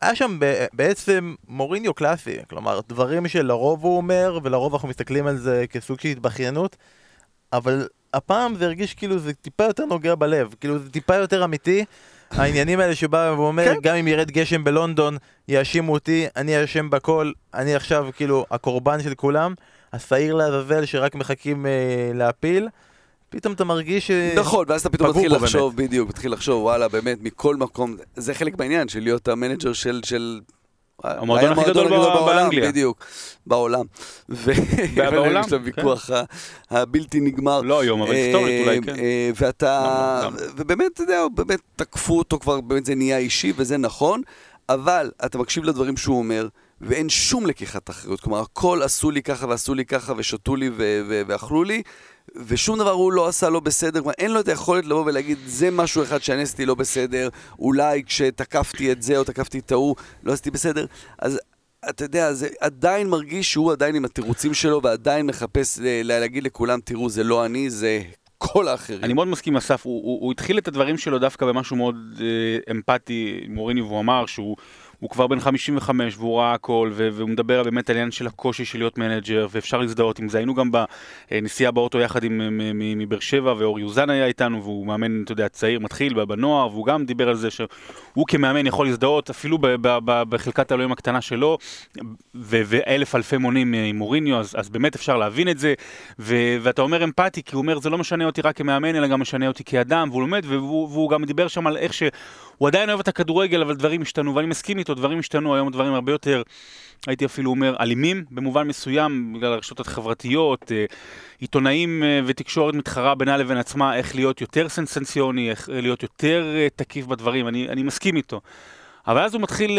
היה שם בעצם מוריניו קלאסי, כלומר דברים שלרוב הוא אומר ולרוב אנחנו מסתכלים על זה כסוג של התבכיינות אבל הפעם זה הרגיש כאילו זה טיפה יותר נוגע בלב, כאילו זה טיפה יותר אמיתי. העניינים האלה שבא ואומר, כן. גם אם ירד גשם בלונדון, יאשימו אותי, אני אשם בכל, אני עכשיו כאילו הקורבן של כולם, השעיר לעזאזל שרק מחכים אה, להפיל, פתאום אתה מרגיש ש... נכון, ואז אתה פתאום מתחיל לחשוב, בדיוק, מתחיל לחשוב, וואלה, באמת, מכל מקום, זה חלק מהעניין של להיות המנג'ר של... של המועדון הכי גדול ב- באנגליה. בדיוק, בעולם. בעולם, יש את הוויכוח ה- הבלתי נגמר. לא היום, אבל היסטורית אולי אה, כן. אה, ואתה. ובאמת, אתה יודע, באמת תקפו אותו כבר, באמת זה נהיה אישי, וזה נכון, אבל אתה מקשיב לדברים שהוא אומר, ואין שום לקיחת אחריות. כלומר, הכל עשו לי ככה ועשו לי ככה ושתו לי ואכלו לי, ושום דבר הוא לא עשה לא בסדר, כלומר, אין לו את היכולת לבוא ולהגיד, זה משהו אחד שאני עשיתי לא בסדר, אולי כשתקפתי את זה או תקפתי את ההוא, לא עשיתי בסדר. אז אתה יודע, זה עדיין מרגיש שהוא עדיין עם התירוצים שלו, ועדיין מחפש ל- ל- להגיד לכולם, תראו, זה לא אני, זה כל האחרים. אני מאוד מסכים עם אסף, הוא, הוא, הוא התחיל את הדברים שלו דווקא במשהו מאוד אה, אמפתי, מוריני, והוא אמר שהוא הוא כבר בן 55 והוא ראה הכל, והוא מדבר באמת על העניין של הקושי של להיות מנג'ר, ואפשר להזדהות עם זה. היינו גם בנסיעה באוטו יחד עם מבאר שבע, ואור יוזן היה איתנו, והוא מאמן, אתה יודע, צעיר, מתחיל בנוער, והוא גם דיבר על זה שהוא כמאמן יכול להזדהות אפילו בחלקת האלוהים הקטנה שלו, ואלף אלפי מונים אה, עם מוריניו, אז, אז באמת אפשר להבין את זה, ואתה אומר אמפתי, כי הוא אומר, זה לא משנה אותי רק כמאמן, אלא גם משנה אותי כאדם, והוא לומד, והוא, והוא גם דיבר שם על איך שהוא עדיין אוהב את הכדורגל, אבל דברים השתנו, ואני מסכים איתו, דברים השתנו, היום דברים הרבה יותר, הייתי אפילו אומר, אלימים במובן מסוים, בגלל הרשתות החברתיות, אה, עיתונאים אה, ותקשורת מתחרה בינה לבין עצמה, איך להיות יותר סנסציוני, איך להיות יותר אה, תקיף בדברים, אני, אני מסכים איתו. אבל אז הוא מתחיל,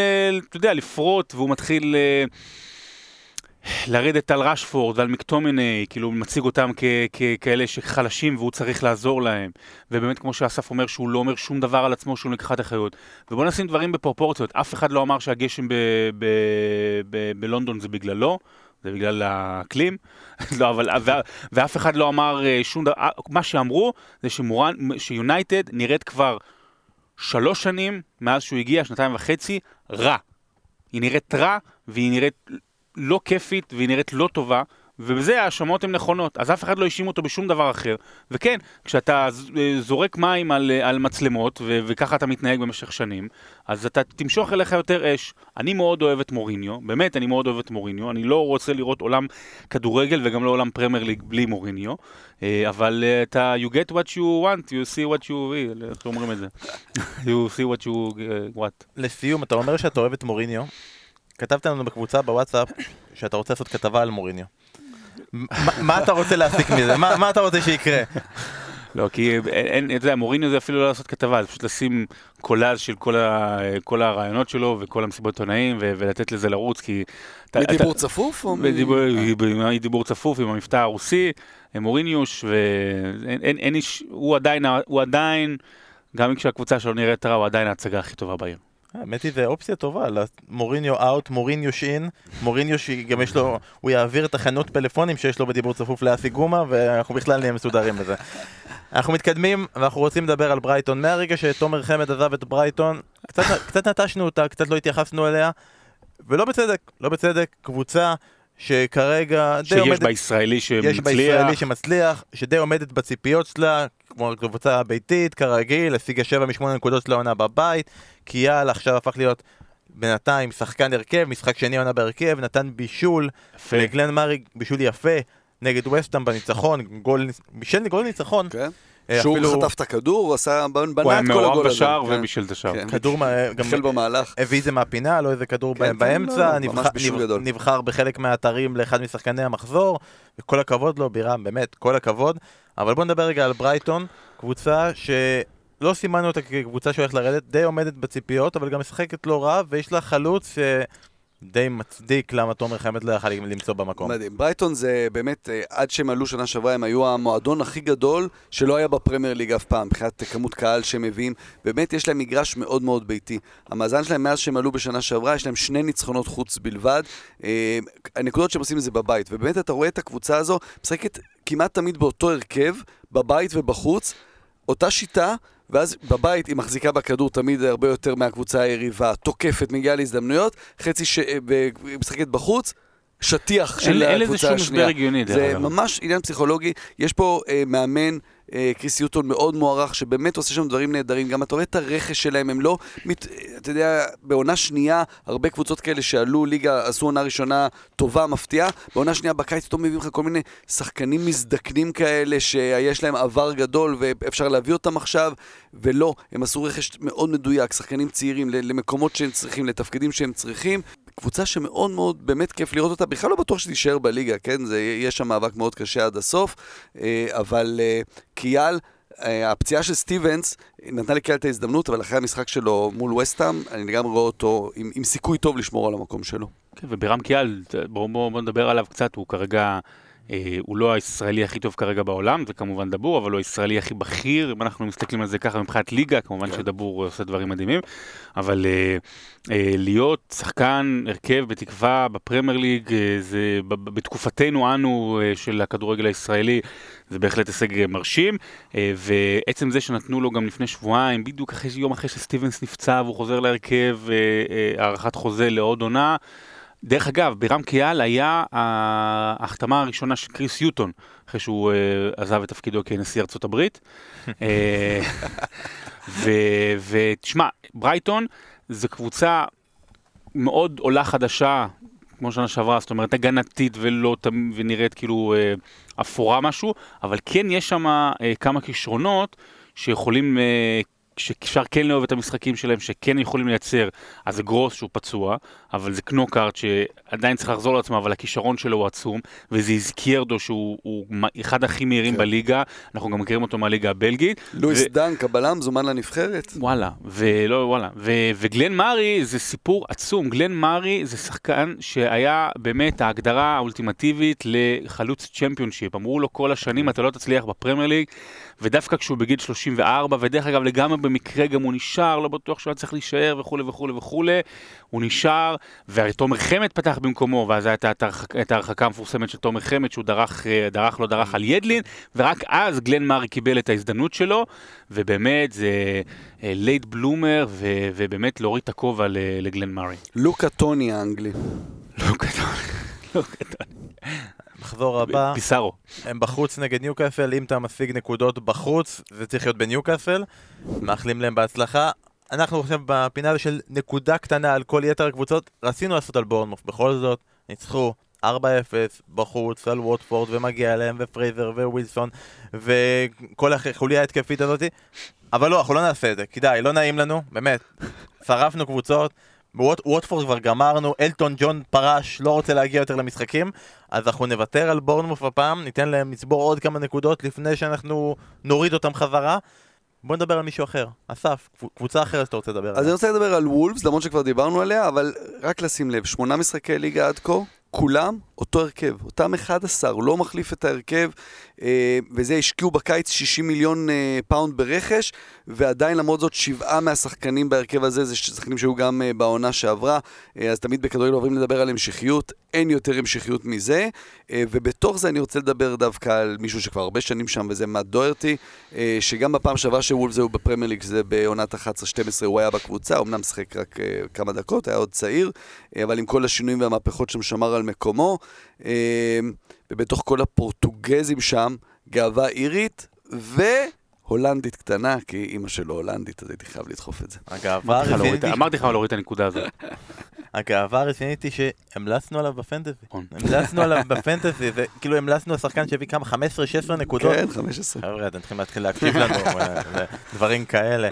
אתה יודע, לפרוט, והוא מתחיל לרדת על רשפורד ועל מקטומיני, כאילו מציג אותם כ- כ- כאלה שחלשים והוא צריך לעזור להם. ובאמת, כמו שאסף אומר, שהוא לא אומר שום דבר על עצמו, שהוא לקיחת אחריות. ובוא נשים דברים בפרופורציות. אף אחד לא אמר שהגשם בלונדון זה בגללו. זה בגלל האקלים, לא, אבל, ואף אחד לא אמר אה, שום דבר, אה, מה שאמרו זה שמורן, שיונייטד נראית כבר שלוש שנים מאז שהוא הגיע, שנתיים וחצי, רע. היא נראית רע, והיא נראית לא כיפית, והיא נראית לא טובה, ובזה ההאשמות הן נכונות. אז אף אחד לא האשים אותו בשום דבר אחר. וכן, כשאתה אה, זורק מים על, אה, על מצלמות, ו- וככה אתה מתנהג במשך שנים, אז אתה תמשוך אליך יותר אש. אני מאוד אוהב את מוריניו, באמת, אני מאוד אוהב את מוריניו. אני לא רוצה לראות עולם כדורגל וגם לא עולם פרמייר ליג בלי מוריניו, אה, אבל אתה, you get what you want, you see what you will, איך אומרים את זה? you see what you what. לסיום, אתה אומר שאתה אוהב את מוריניו. כתבת לנו בקבוצה בוואטסאפ שאתה רוצה לעשות כתבה על מוריניו. מה- אתה רוצה להסיק מזה? מה אתה רוצה שיקרה? לא, כי אין, אתה יודע, מוריניו זה אפילו לא לעשות כתבה, זה פשוט לשים קולאז' של כל, ה, כל הרעיונות שלו וכל המסיבות עיתונאים ו- ולתת לזה לרוץ, כי... אתה- מדיבור אתה- צפוף או... מ- בדיבור, אה. דיבור צפוף עם המבטא הרוסי, מוריניוש, ואין אין, אין איש, הוא עדיין, הוא עדיין, גם כשהקבוצה שלו נראית רע, הוא עדיין ההצגה הכי טובה בעיר. האמת היא, זו אופציה טובה, מוריניו אאוט, מוריניו שין, מוריניו שגם יש לו, הוא יעביר את החנות פלאפונים שיש לו בדיבור צפוף לאסי גומה, ואנחנו בכלל נהיה מסודרים בזה. אנחנו מתקדמים, ואנחנו רוצים לדבר על ברייטון. מהרגע שתומר חמד עזב את ברייטון, קצת, קצת נטשנו אותה, קצת לא התייחסנו אליה, ולא בצדק, לא בצדק, קבוצה שכרגע די שיש עומדת... בה ישראלי יש בה ישראלי שמצליח, שמצליח, שדי עומדת בציפיות שלה, כמו קבוצה ביתית, כרגיל, השיגה 7 מ-8 נקודות של העונה בבית, קיאל עכשיו הפך להיות בינתיים שחקן הרכב, משחק שני עונה בהרכב, נתן בישול, יפה. לגלן מארי בישול יפה נגד וסטאם בניצחון, גול, בישל גול ניצחון, כן. אה, שהוא אפילו חטף את הכדור, הוא עשה, בנה הוא היה את כל הגול מעורב הזה. בשער כן. ובישל את השער. כן. כדור, גם החל במהלך. הביא את זה מהפינה, לא איזה כדור כן, כן, באמצע, לא, לא, נבח- גדול. נבחר בחלק מהאתרים לאחד משחקני המחזור, וכל הכבוד לו, בירם, באמת, כל הכבוד. אבל בוא נדבר רגע על ברייטון, קבוצה שלא סימנו אותה כקבוצה שהולכת לרדת, די עומדת בציפיות, אבל גם משחקת לא רע, ויש לה חלוץ שדי מצדיק למה תומר חמד לא יכל למצוא במקום. מדהים. ברייטון זה באמת, אה, עד שהם עלו שנה שעברה, הם היו המועדון הכי גדול שלא היה בפרמייר ליג אף פעם, מבחינת כמות קהל שהם מביאים. באמת יש להם מגרש מאוד מאוד ביתי. המאזן שלהם מאז שהם עלו בשנה שעברה, יש להם שני ניצחונות חוץ בלבד. אה, הנקודות שהם עושים זה בבית, ובאמת אתה רואה את הקבוצה הזו, משחקת כמעט תמיד באותו הרכב, בבית ובחוץ, אותה שיטה. ואז בבית היא מחזיקה בכדור תמיד הרבה יותר מהקבוצה היריבה, תוקפת, מגיעה להזדמנויות, חצי ש... משחקת בחוץ, שטיח של אין- אין לזה הקבוצה שום השנייה. הסבר הגיוני, דרך זה אגב. ממש עניין פסיכולוגי. יש פה אה, מאמן, אה, קריס יוטון מאוד מוערך, שבאמת עושה שם דברים נהדרים. גם אתה רואה את הרכש שלהם, הם לא, מת, אתה יודע, בעונה שנייה, הרבה קבוצות כאלה שעלו ליגה, עשו עונה ראשונה טובה, מפתיעה. בעונה שנייה בקיץ פתאום מביאים לך כל מיני שחקנים מזדקנים כאלה, שיש להם עבר גדול ואפשר להביא אותם עכשיו, ולא, הם עשו רכש מאוד מדויק, שחקנים צעירים למקומות שהם צריכים, לתפקידים שהם צריכים. קבוצה שמאוד מאוד באמת כיף לראות אותה, בכלל לא בטוח שתישאר בליגה, כן? זה, יש שם מאבק מאוד קשה עד הסוף, אה, אבל אה, קיאל, אה, הפציעה של סטיבנס נתנה לקיאל את ההזדמנות, אבל אחרי המשחק שלו מול וסטאם, אני לגמרי רואה אותו עם, עם סיכוי טוב לשמור על המקום שלו. כן, וברם קיאל, בואו בוא, בוא נדבר עליו קצת, הוא כרגע, הוא לא הישראלי הכי טוב כרגע בעולם, זה כמובן דבור, אבל הוא הישראלי הכי בכיר, אם אנחנו מסתכלים על זה ככה מבחינת ליגה, כמובן כן. שדבור עושה דברים מדהימים, אבל אה, אה, להיות שחקן הרכב בתקווה בפרמייר ליג, אה, זה ב- ב- בתקופתנו אנו אה, של הכדורגל הישראלי, זה בהחלט הישג אה, מרשים, אה, ועצם זה שנתנו לו גם לפני שבועיים, בדיוק אחרי, יום אחרי שסטיבנס נפצע והוא חוזר להרכב, אה, אה, הארכת חוזה לעוד עונה. דרך אגב, ברם קיאל היה ההחתמה הראשונה של קריס יוטון, אחרי שהוא אה, עזב את תפקידו כנשיא ארצות הברית. אה, ותשמע, ברייטון זה קבוצה מאוד עולה חדשה, כמו שנה שעברה, זאת אומרת הגנתית ולא ונראית כאילו אה, אפורה משהו, אבל כן יש שם אה, כמה כישרונות שיכולים, אה, שאפשר כן לאהוב את המשחקים שלהם, שכן יכולים לייצר, אז זה גרוס שהוא פצוע, אבל זה קנוקארט שעדיין צריך לחזור לעצמו, אבל הכישרון שלו הוא עצום, וזה איזקיירדו שהוא אחד הכי מהירים כן. בליגה, אנחנו גם מכירים אותו מהליגה הבלגית. לואיס ו- דנק, הבלם, זומן לנבחרת. וואלה, ולא, וואלה, ו, וגלן מארי זה סיפור עצום, גלן מארי זה שחקן שהיה באמת ההגדרה האולטימטיבית לחלוץ צ'מפיונשיפ, אמרו לו כל השנים אתה לא תצליח בפרמייר ליג, ודווקא כשהוא בגיל 34, ודרך אגב לגמרי במקרה גם הוא נשאר, לא בטוח שהוא היה צריך להישאר וכולי וכולי וכולי, הוא נשאר, והרי תומר חמד פתח במקומו, ואז הייתה את ההרחק- את ההרחקה המפורסמת של תומר חמד, שהוא דרך, אה, דרך לא דרך על ידלין, ורק אז גלן מאריי קיבל את ההזדמנות שלו, ובאמת זה late bloomer, ו- ובאמת להוריד את הכובע לגלן מאריי. לוקה טוני האנגלי. לא גדול, לא גדול. מחזור הבא, פיסארו. הם בחוץ נגד ניוקאסל, אם אתה משיג נקודות בחוץ, זה צריך להיות בניוקאסל. מאחלים להם בהצלחה. אנחנו עכשיו בפינה הזו של נקודה קטנה על כל יתר הקבוצות, רצינו לעשות על בורנמוף, בכל זאת, ניצחו 4-0 בחוץ על ווטפורד ומגיע להם ופרייזר ווילסון וכל החוליה ההתקפית הזאתי אבל לא, אנחנו לא נעשה את זה, כדאי, לא נעים לנו, באמת שרפנו קבוצות ווטפורד כבר גמרנו, אלטון ג'ון פרש, לא רוצה להגיע יותר למשחקים אז אנחנו נוותר על בורנמות' הפעם, ניתן להם לצבור עוד כמה נקודות לפני שאנחנו נוריד אותם חזרה. בוא נדבר על מישהו אחר, אסף, קב- קבוצה אחרת שאתה רוצה לדבר אז אני עליה רוצה לדבר על וולפס, למרות שכבר דיברנו עליה, אבל רק לשים לב, שמונה משחקי ליגה עד כה, כולם אותו הרכב, אותם 11, הוא לא מחליף את ההרכב, אה, וזה השקיעו בקיץ 60 מיליון אה, פאונד ברכש, ועדיין למרות זאת שבעה מהשחקנים בהרכב הזה, זה שחקנים שהיו גם אה, בעונה שעברה, אה, אז תמיד בכדורגל אוהבים לדבר על המשכיות, אין יותר המשכיות מזה, אה, ובתוך זה אני רוצה לדבר דווקא על מישהו שכבר הרבה שנים שם, וזה מאט דוירטי, אה, שגם בפעם שעברה שוולפס היו בפרמייר ליג, שזה בעונת 11-12, הוא היה בקבוצה, אמנם משחק רק אה, כמה דקות, היה עוד צעיר, אה, אבל עם כל השינויים והמהפכות שם שמר על מקומו, ובתוך כל הפורטוגזים שם, גאווה אירית, והולנדית קטנה, כי אימא שלו הולנדית, אז הייתי חייב לדחוף את זה. הגאווה אמרתי לך הרצינית אמרתי לך להוריד את הנקודה הזאת. הגאווה הרצינית היא שהמלצנו עליו בפנטזי. נכון. המלצנו עליו בפנטזי, זה כאילו המלצנו על שחקן שהביא כמה 15-16 נקודות. כן, 15. חבר'ה, אתם צריכים להתחיל להקשיב לנו, ו- ודברים כאלה.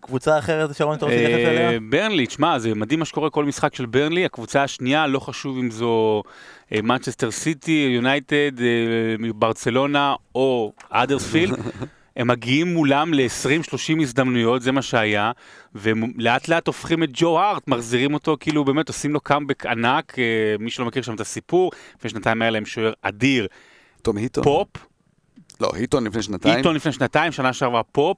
קבוצה אחרת, שרון, אתה רוצה להתייחס אה, אליה? ברנלי, תשמע, זה מדהים מה שקורה כל משחק של ברנלי, הקבוצה השנייה, לא חשוב אם זו מנצ'סטר סיטי, יונייטד, ברצלונה או אדרספילד. הם מגיעים מולם ל-20-30 הזדמנויות, זה מה שהיה, ולאט לאט הופכים את ג'ו הארט, מחזירים אותו, כאילו באמת עושים לו קאמבק ענק, אה, מי שלא מכיר שם את הסיפור, לפני שנתיים היה להם שוער אדיר, תום היטון. פופ, לא, היטון לפני שנתיים. היטון לפני שנתיים, שנה שעברה פופ,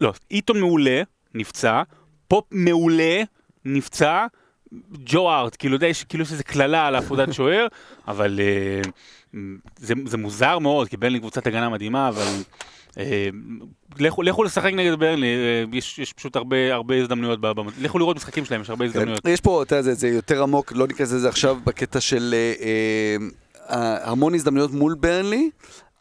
לא, היטון מעולה, נפצע, פופ מעולה, נפצע, ג'ו ארט, כאילו, די, כאילו יש איזה קללה על עפודת שוער, אבל uh, זה, זה מוזר מאוד, כי ברנלי קבוצת הגנה מדהימה, אבל אה, לכו, לכו לשחק נגד ברנלי, אה, יש, יש פשוט הרבה, הרבה הזדמנויות, ב- ב- לכו לראות משחקים שלהם, יש הרבה הזדמנויות. יש פה, אתה יודע, זה- זה יותר עמוק, לא ניכנס לזה עכשיו בקטע של אה, אה, המון הזדמנויות מול ברנלי.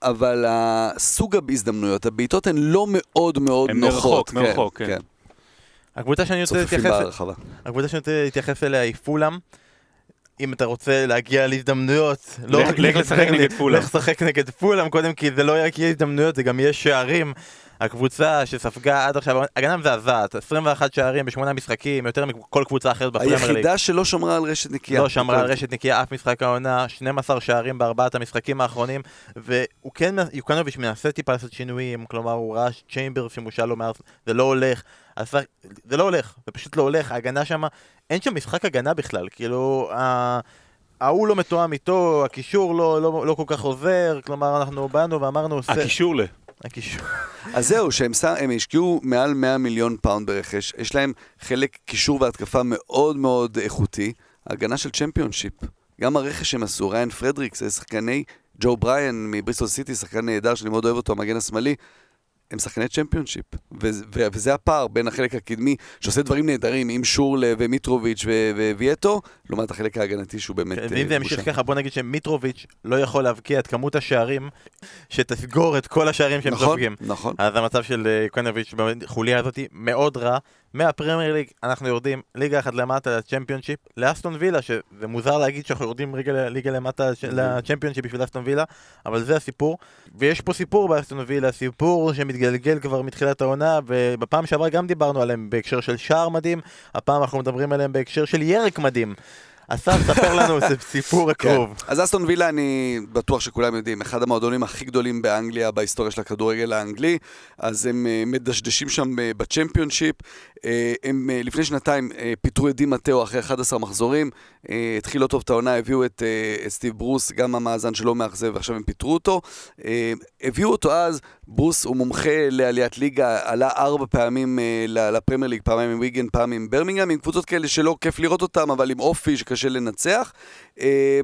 אבל הסוג ההזדמנויות, הבעיטות הן לא מאוד מאוד הן נוחות. מרחוק, מרחוק, כן. הקבוצה שאני רוצה להתייחס... הקבוצה שאני רוצה להתייחס אליה היא פולאם. אם אתה רוצה להגיע להזדמנויות, לא לך- רק לשחק נגד פולאם. לך לשחק נגד פולאם, קודם כי זה לא רק יהיה הזדמנויות, זה גם יהיה שערים. הקבוצה שספגה עד עכשיו, הגנה מזעזעת, 21 שערים בשמונה משחקים, יותר מכל קבוצה אחרת בפרמייר ליג. היחידה שלא שמרה על רשת נקייה. לא שמרה על רשת נקייה אף משחק העונה, 12 שערים בארבעת המשחקים האחרונים, והוא כן, יוקנוביץ' מנסה טיפה לעשות שינויים, כלומר הוא ראה צ'יימבר שמושל לו מארס, זה לא הולך, אז זה לא הולך, זה פשוט לא הולך, ההגנה שם, אין שם משחק הגנה בכלל, כאילו, ההוא לא מתואם איתו, הקישור לא, לא, לא כל כך עוזר, כלומר אנחנו באנו ואמרנו. הקישור ל... הקישור. אז זהו, שהם. הם השקיעו מעל 100 מיליון פאונד ברכש, יש להם חלק קישור והתקפה מאוד מאוד איכותי, הגנה של צ'מפיונשיפ. גם הרכש שהם עשו, ריאן פרדריקס, זה שחקני ג'ו בריין מבריסטול סיטי, שחקן נהדר שאני מאוד אוהב אותו, המגן השמאלי, הם שחקני צ'מפיונשיפ. וזה הפער בין החלק הקדמי, שעושה דברים נהדרים, עם שורלה ומיטרוביץ' ו- וייטו, לעומת החלק ההגנתי שהוא באמת ואם אה, זה ימשיך בושה. ככה, בוא נגיד שמיטרוביץ' לא יכול להבקיע את כמות השערים שתסגור את כל השערים שהם נכון, סופגים. נכון. אז המצב של אה, יוקנוביץ' בחוליה הזאת מאוד רע. מהפרמייר ליג אנחנו יורדים ליגה אחת למטה לצ'מפיונשיפ, לאסטון וילה, שזה מוזר להגיד שאנחנו יורדים ליגה, ליגה למטה לש- לצ'מפיונשיפ בשביל אסטון וילה, אבל זה הסיפור. ויש פה סיפור באסטון וילה, סיפור שמתגלגל כבר מתחילת העונה, ובפעם שעברה גם דיברנו עליהם בהקשר של שער מדהים, הפעם אנחנו מדברים עליהם בהקשר של ירק מדהים. אסף, ספר לנו את סיפור הקרוב. כן. אז אסטון וילה, אני בטוח שכולם יודעים, אחד המועדונים הכי גדולים באנגליה בהיסטוריה של הכדורגל האנגלי, אז הם אה, מדשדשים שם אה, בצ'מפיונשיפ. אה, הם לפני שנתיים פיטרו את די מטאו אחרי 11 מחזורים, התחיל לא טוב את העונה, הביאו את, סטיב ברוס, גם המאזן שלו מאכזב, ועכשיו הם פיטרו אותו. הביאו אותו אז, ברוס הוא מומחה לעליית ליגה, עלה ארבע פעמים אה, לפרמייר ליג, פעמיים עם ויגן, פעם עם ברמינגהם, עם קבוצות כאלה שלא כיף לראות אותם, אבל עם אופי שקשה לנצח. אה,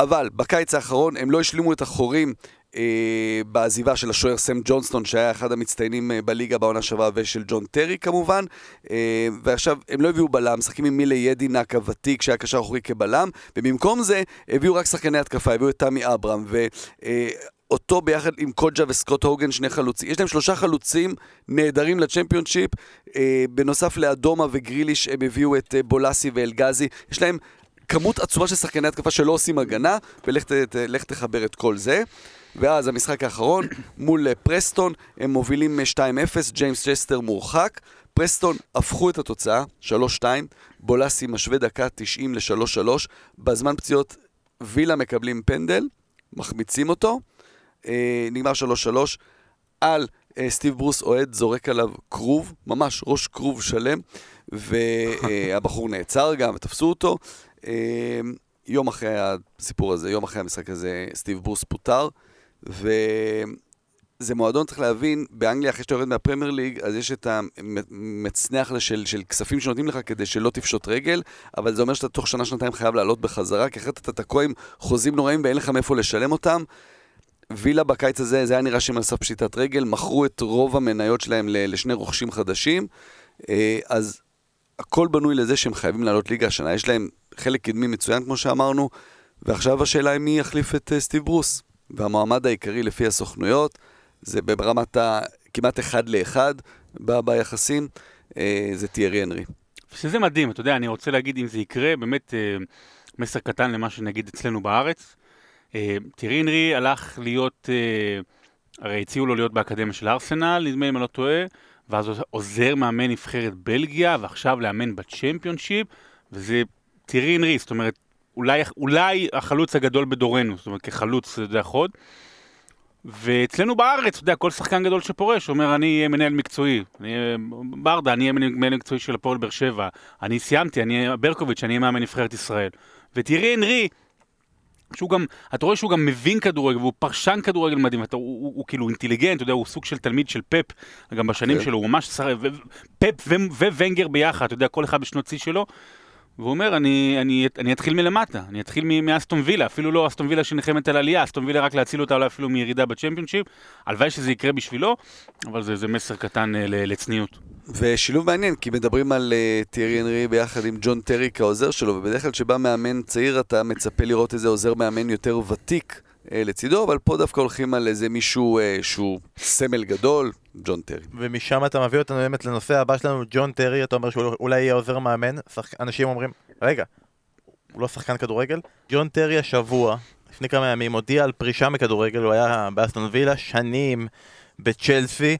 אבל בקיץ האחרון הם לא השלימו את החורים אה, בעזיבה של השוער סם ג'ונסטון, שהיה אחד המצטיינים אה, בליגה בעונה שעברה, ושל ג'ון טרי כמובן. אה, ועכשיו, הם לא הביאו בלם, משחקים עם מילה ידינק הוותיק, שהיה קשר אחורי כבלם, ובמקום זה הביאו רק שחקני התקפה, הביאו את תמי אברהם. אה, אותו ביחד עם קוג'ה וסקוט הוגן, שני חלוצים. יש להם שלושה חלוצים נהדרים לצ'מפיונשיפ. אה, בנוסף לאדומה וגריליש, הם הביאו את אה, בולסי ואלגזי. יש להם כמות עצומה של שחקני התקפה שלא עושים הגנה, ולך תחבר את כל זה. ואז המשחק האחרון, מול אה, פרסטון, הם מובילים אה, 2-0, ג'יימס צ'סטר מורחק. פרסטון הפכו את התוצאה, 3-2, בולאסי משווה דקה 90 ל-3-3. בזמן פציעות וילה מקבלים פנדל, מחמיצים אותו. אה, נגמר 3-3. על אה, סטיב ברוס אוהד זורק עליו כרוב, ממש ראש כרוב שלם, והבחור נעצר גם, תפסו אותו. אה, יום אחרי הסיפור הזה, יום אחרי המשחק הזה, סטיב ברוס פוטר, וזה מועדון, צריך להבין, באנגליה, אחרי שאתה יורד מהפרמייר ליג, אז יש את המצנח של, של כספים שנותנים לך כדי שלא תפשוט רגל, אבל זה אומר שאתה תוך שנה-שנתיים חייב לעלות בחזרה, כי אחרת אתה תקוע עם חוזים נוראים ואין לך מאיפה לשלם אותם. וילה בקיץ הזה, זה היה נראה שהם על סף פשיטת רגל, מכרו את רוב המניות שלהם לשני רוכשים חדשים, אה, אז הכל בנוי לזה שהם חייבים לעלות ליגה השנה. יש להם חלק קדמי מצוין, כמו שאמרנו, ועכשיו השאלה היא מי יחליף את אה, סטיב ברוס. והמועמד העיקרי לפי הסוכנויות, זה ברמת ה... כמעט אחד לאחד ב- ביחסים, אה, זה תיארי הנרי. שזה מדהים, אתה יודע, אני רוצה להגיד אם זה יקרה, באמת מסר קטן למה שנגיד אצלנו בארץ. אה, תראי הנרי הלך להיות, אה, הרי הציעו לו להיות באקדמיה של ארסנל, נדמה לי אם אני לא טועה, ואז עוזר מאמן נבחרת בלגיה, ועכשיו לאמן בצ'מפיונשיפ, וזה תראי הנרי, זאת אומרת, אולי, אולי החלוץ הגדול בדורנו, זאת אומרת, כחלוץ, אתה יודע, חוד. ואצלנו בארץ, אתה יודע, כל שחקן גדול שפורש אומר, אני אהיה מנהל מקצועי. אני ברדה, אני אהיה מנהל מקצועי של הפועל באר שבע. אני סיימתי, אני ברקוביץ', אני אהיה מאמן נבחרת ישראל. ותראי הנרי, שהוא גם, אתה רואה שהוא גם מבין כדורגל, והוא פרשן כדורגל מדהים, אתה, הוא, הוא, הוא כאילו אינטליגנט, אתה יודע, הוא סוג של תלמיד של פפ, גם בשנים כן. שלו, הוא ממש שר... ו- פפ וונגר ביחד, אתה יודע, כל אחד בשנות שיא שלו. והוא אומר, אני, אני, אני אתחיל מלמטה, אני אתחיל מאסטון וילה, אפילו לא אסטון וילה שנלחמת על עלייה, אסטון וילה רק להציל אותה אולי אפילו מירידה בצ'מפיונשיפ. הלוואי שזה יקרה בשבילו, אבל זה, זה מסר קטן אה, לצניעות. ושילוב מעניין, כי מדברים על אה, טיירי אנרי ביחד עם ג'ון טרי כעוזר שלו, ובדרך כלל כשבא מאמן צעיר אתה מצפה לראות איזה עוזר מאמן יותר ותיק אה, לצידו, אבל פה דווקא הולכים על איזה מישהו אה, שהוא סמל גדול, ג'ון טרי. ומשם אתה מביא אותנו באמת לנושא הבא שלנו, ג'ון טרי, אתה אומר שהוא אולי יהיה עוזר מאמן, שחק... אנשים אומרים, רגע, הוא לא שחקן כדורגל? ג'ון טרי השבוע, לפני כמה ימים, הודיע על פרישה מכדורגל, הוא היה באסטון וילה שנים בצ'לסי,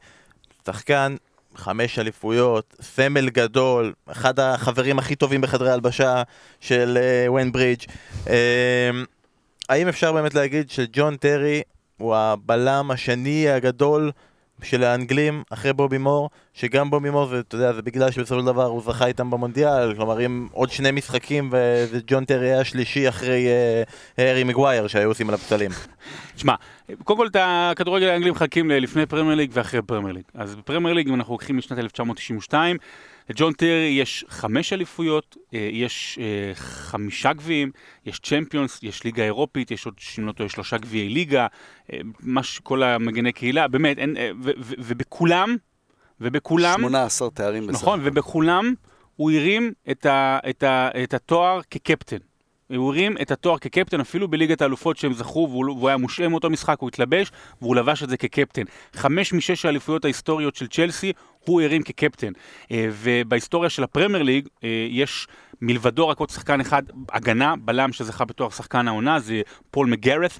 שחקן חמש אליפויות, סמל גדול, אחד החברים הכי טובים בחדרי ההלבשה של ווין ברידג'. אה, האם אפשר באמת להגיד שג'ון טרי הוא הבלם השני הגדול של האנגלים אחרי בובי מור, שגם בובי מור, זה, אתה יודע, זה בגלל שבסופו של דבר הוא זכה איתם במונדיאל, כלומר אם עוד שני משחקים וג'ון טרי היה השלישי אחרי uh, הארי מגווייר שהיו עושים עליו פסלים. שמע, קודם כל את הכדורגל האנגלי מחלקים לפני פרמייר ליג ואחרי פרמייר ליג. אז בפרמייר ליג, אם אנחנו לוקחים משנת 1992, לג'ון טרי יש חמש אליפויות, אה, יש אה, חמישה גביעים, יש צ'מפיונס, יש ליגה אירופית, יש עוד, אם לא טועה, שלושה גביעי ליגה, אה, מה שכל המגני קהילה, באמת, אין, ו- ו- ובכולם, ובכולם, 18 תארים בסך נכון, הכל. ובכולם הוא הרים את, ה, את, ה, את התואר כקפטן. הוא הרים את התואר כקפטן אפילו בליגת האלופות שהם זכו והוא, והוא היה מושעה מאותו משחק, הוא התלבש והוא לבש את זה כקפטן. חמש משש האליפויות ההיסטוריות של צ'לסי הוא הרים כקפטן. אה, ובהיסטוריה של הפרמייר ליג אה, יש מלבדו רק עוד שחקן אחד, הגנה, בלם שזכה בתואר שחקן העונה, זה פול מגראת'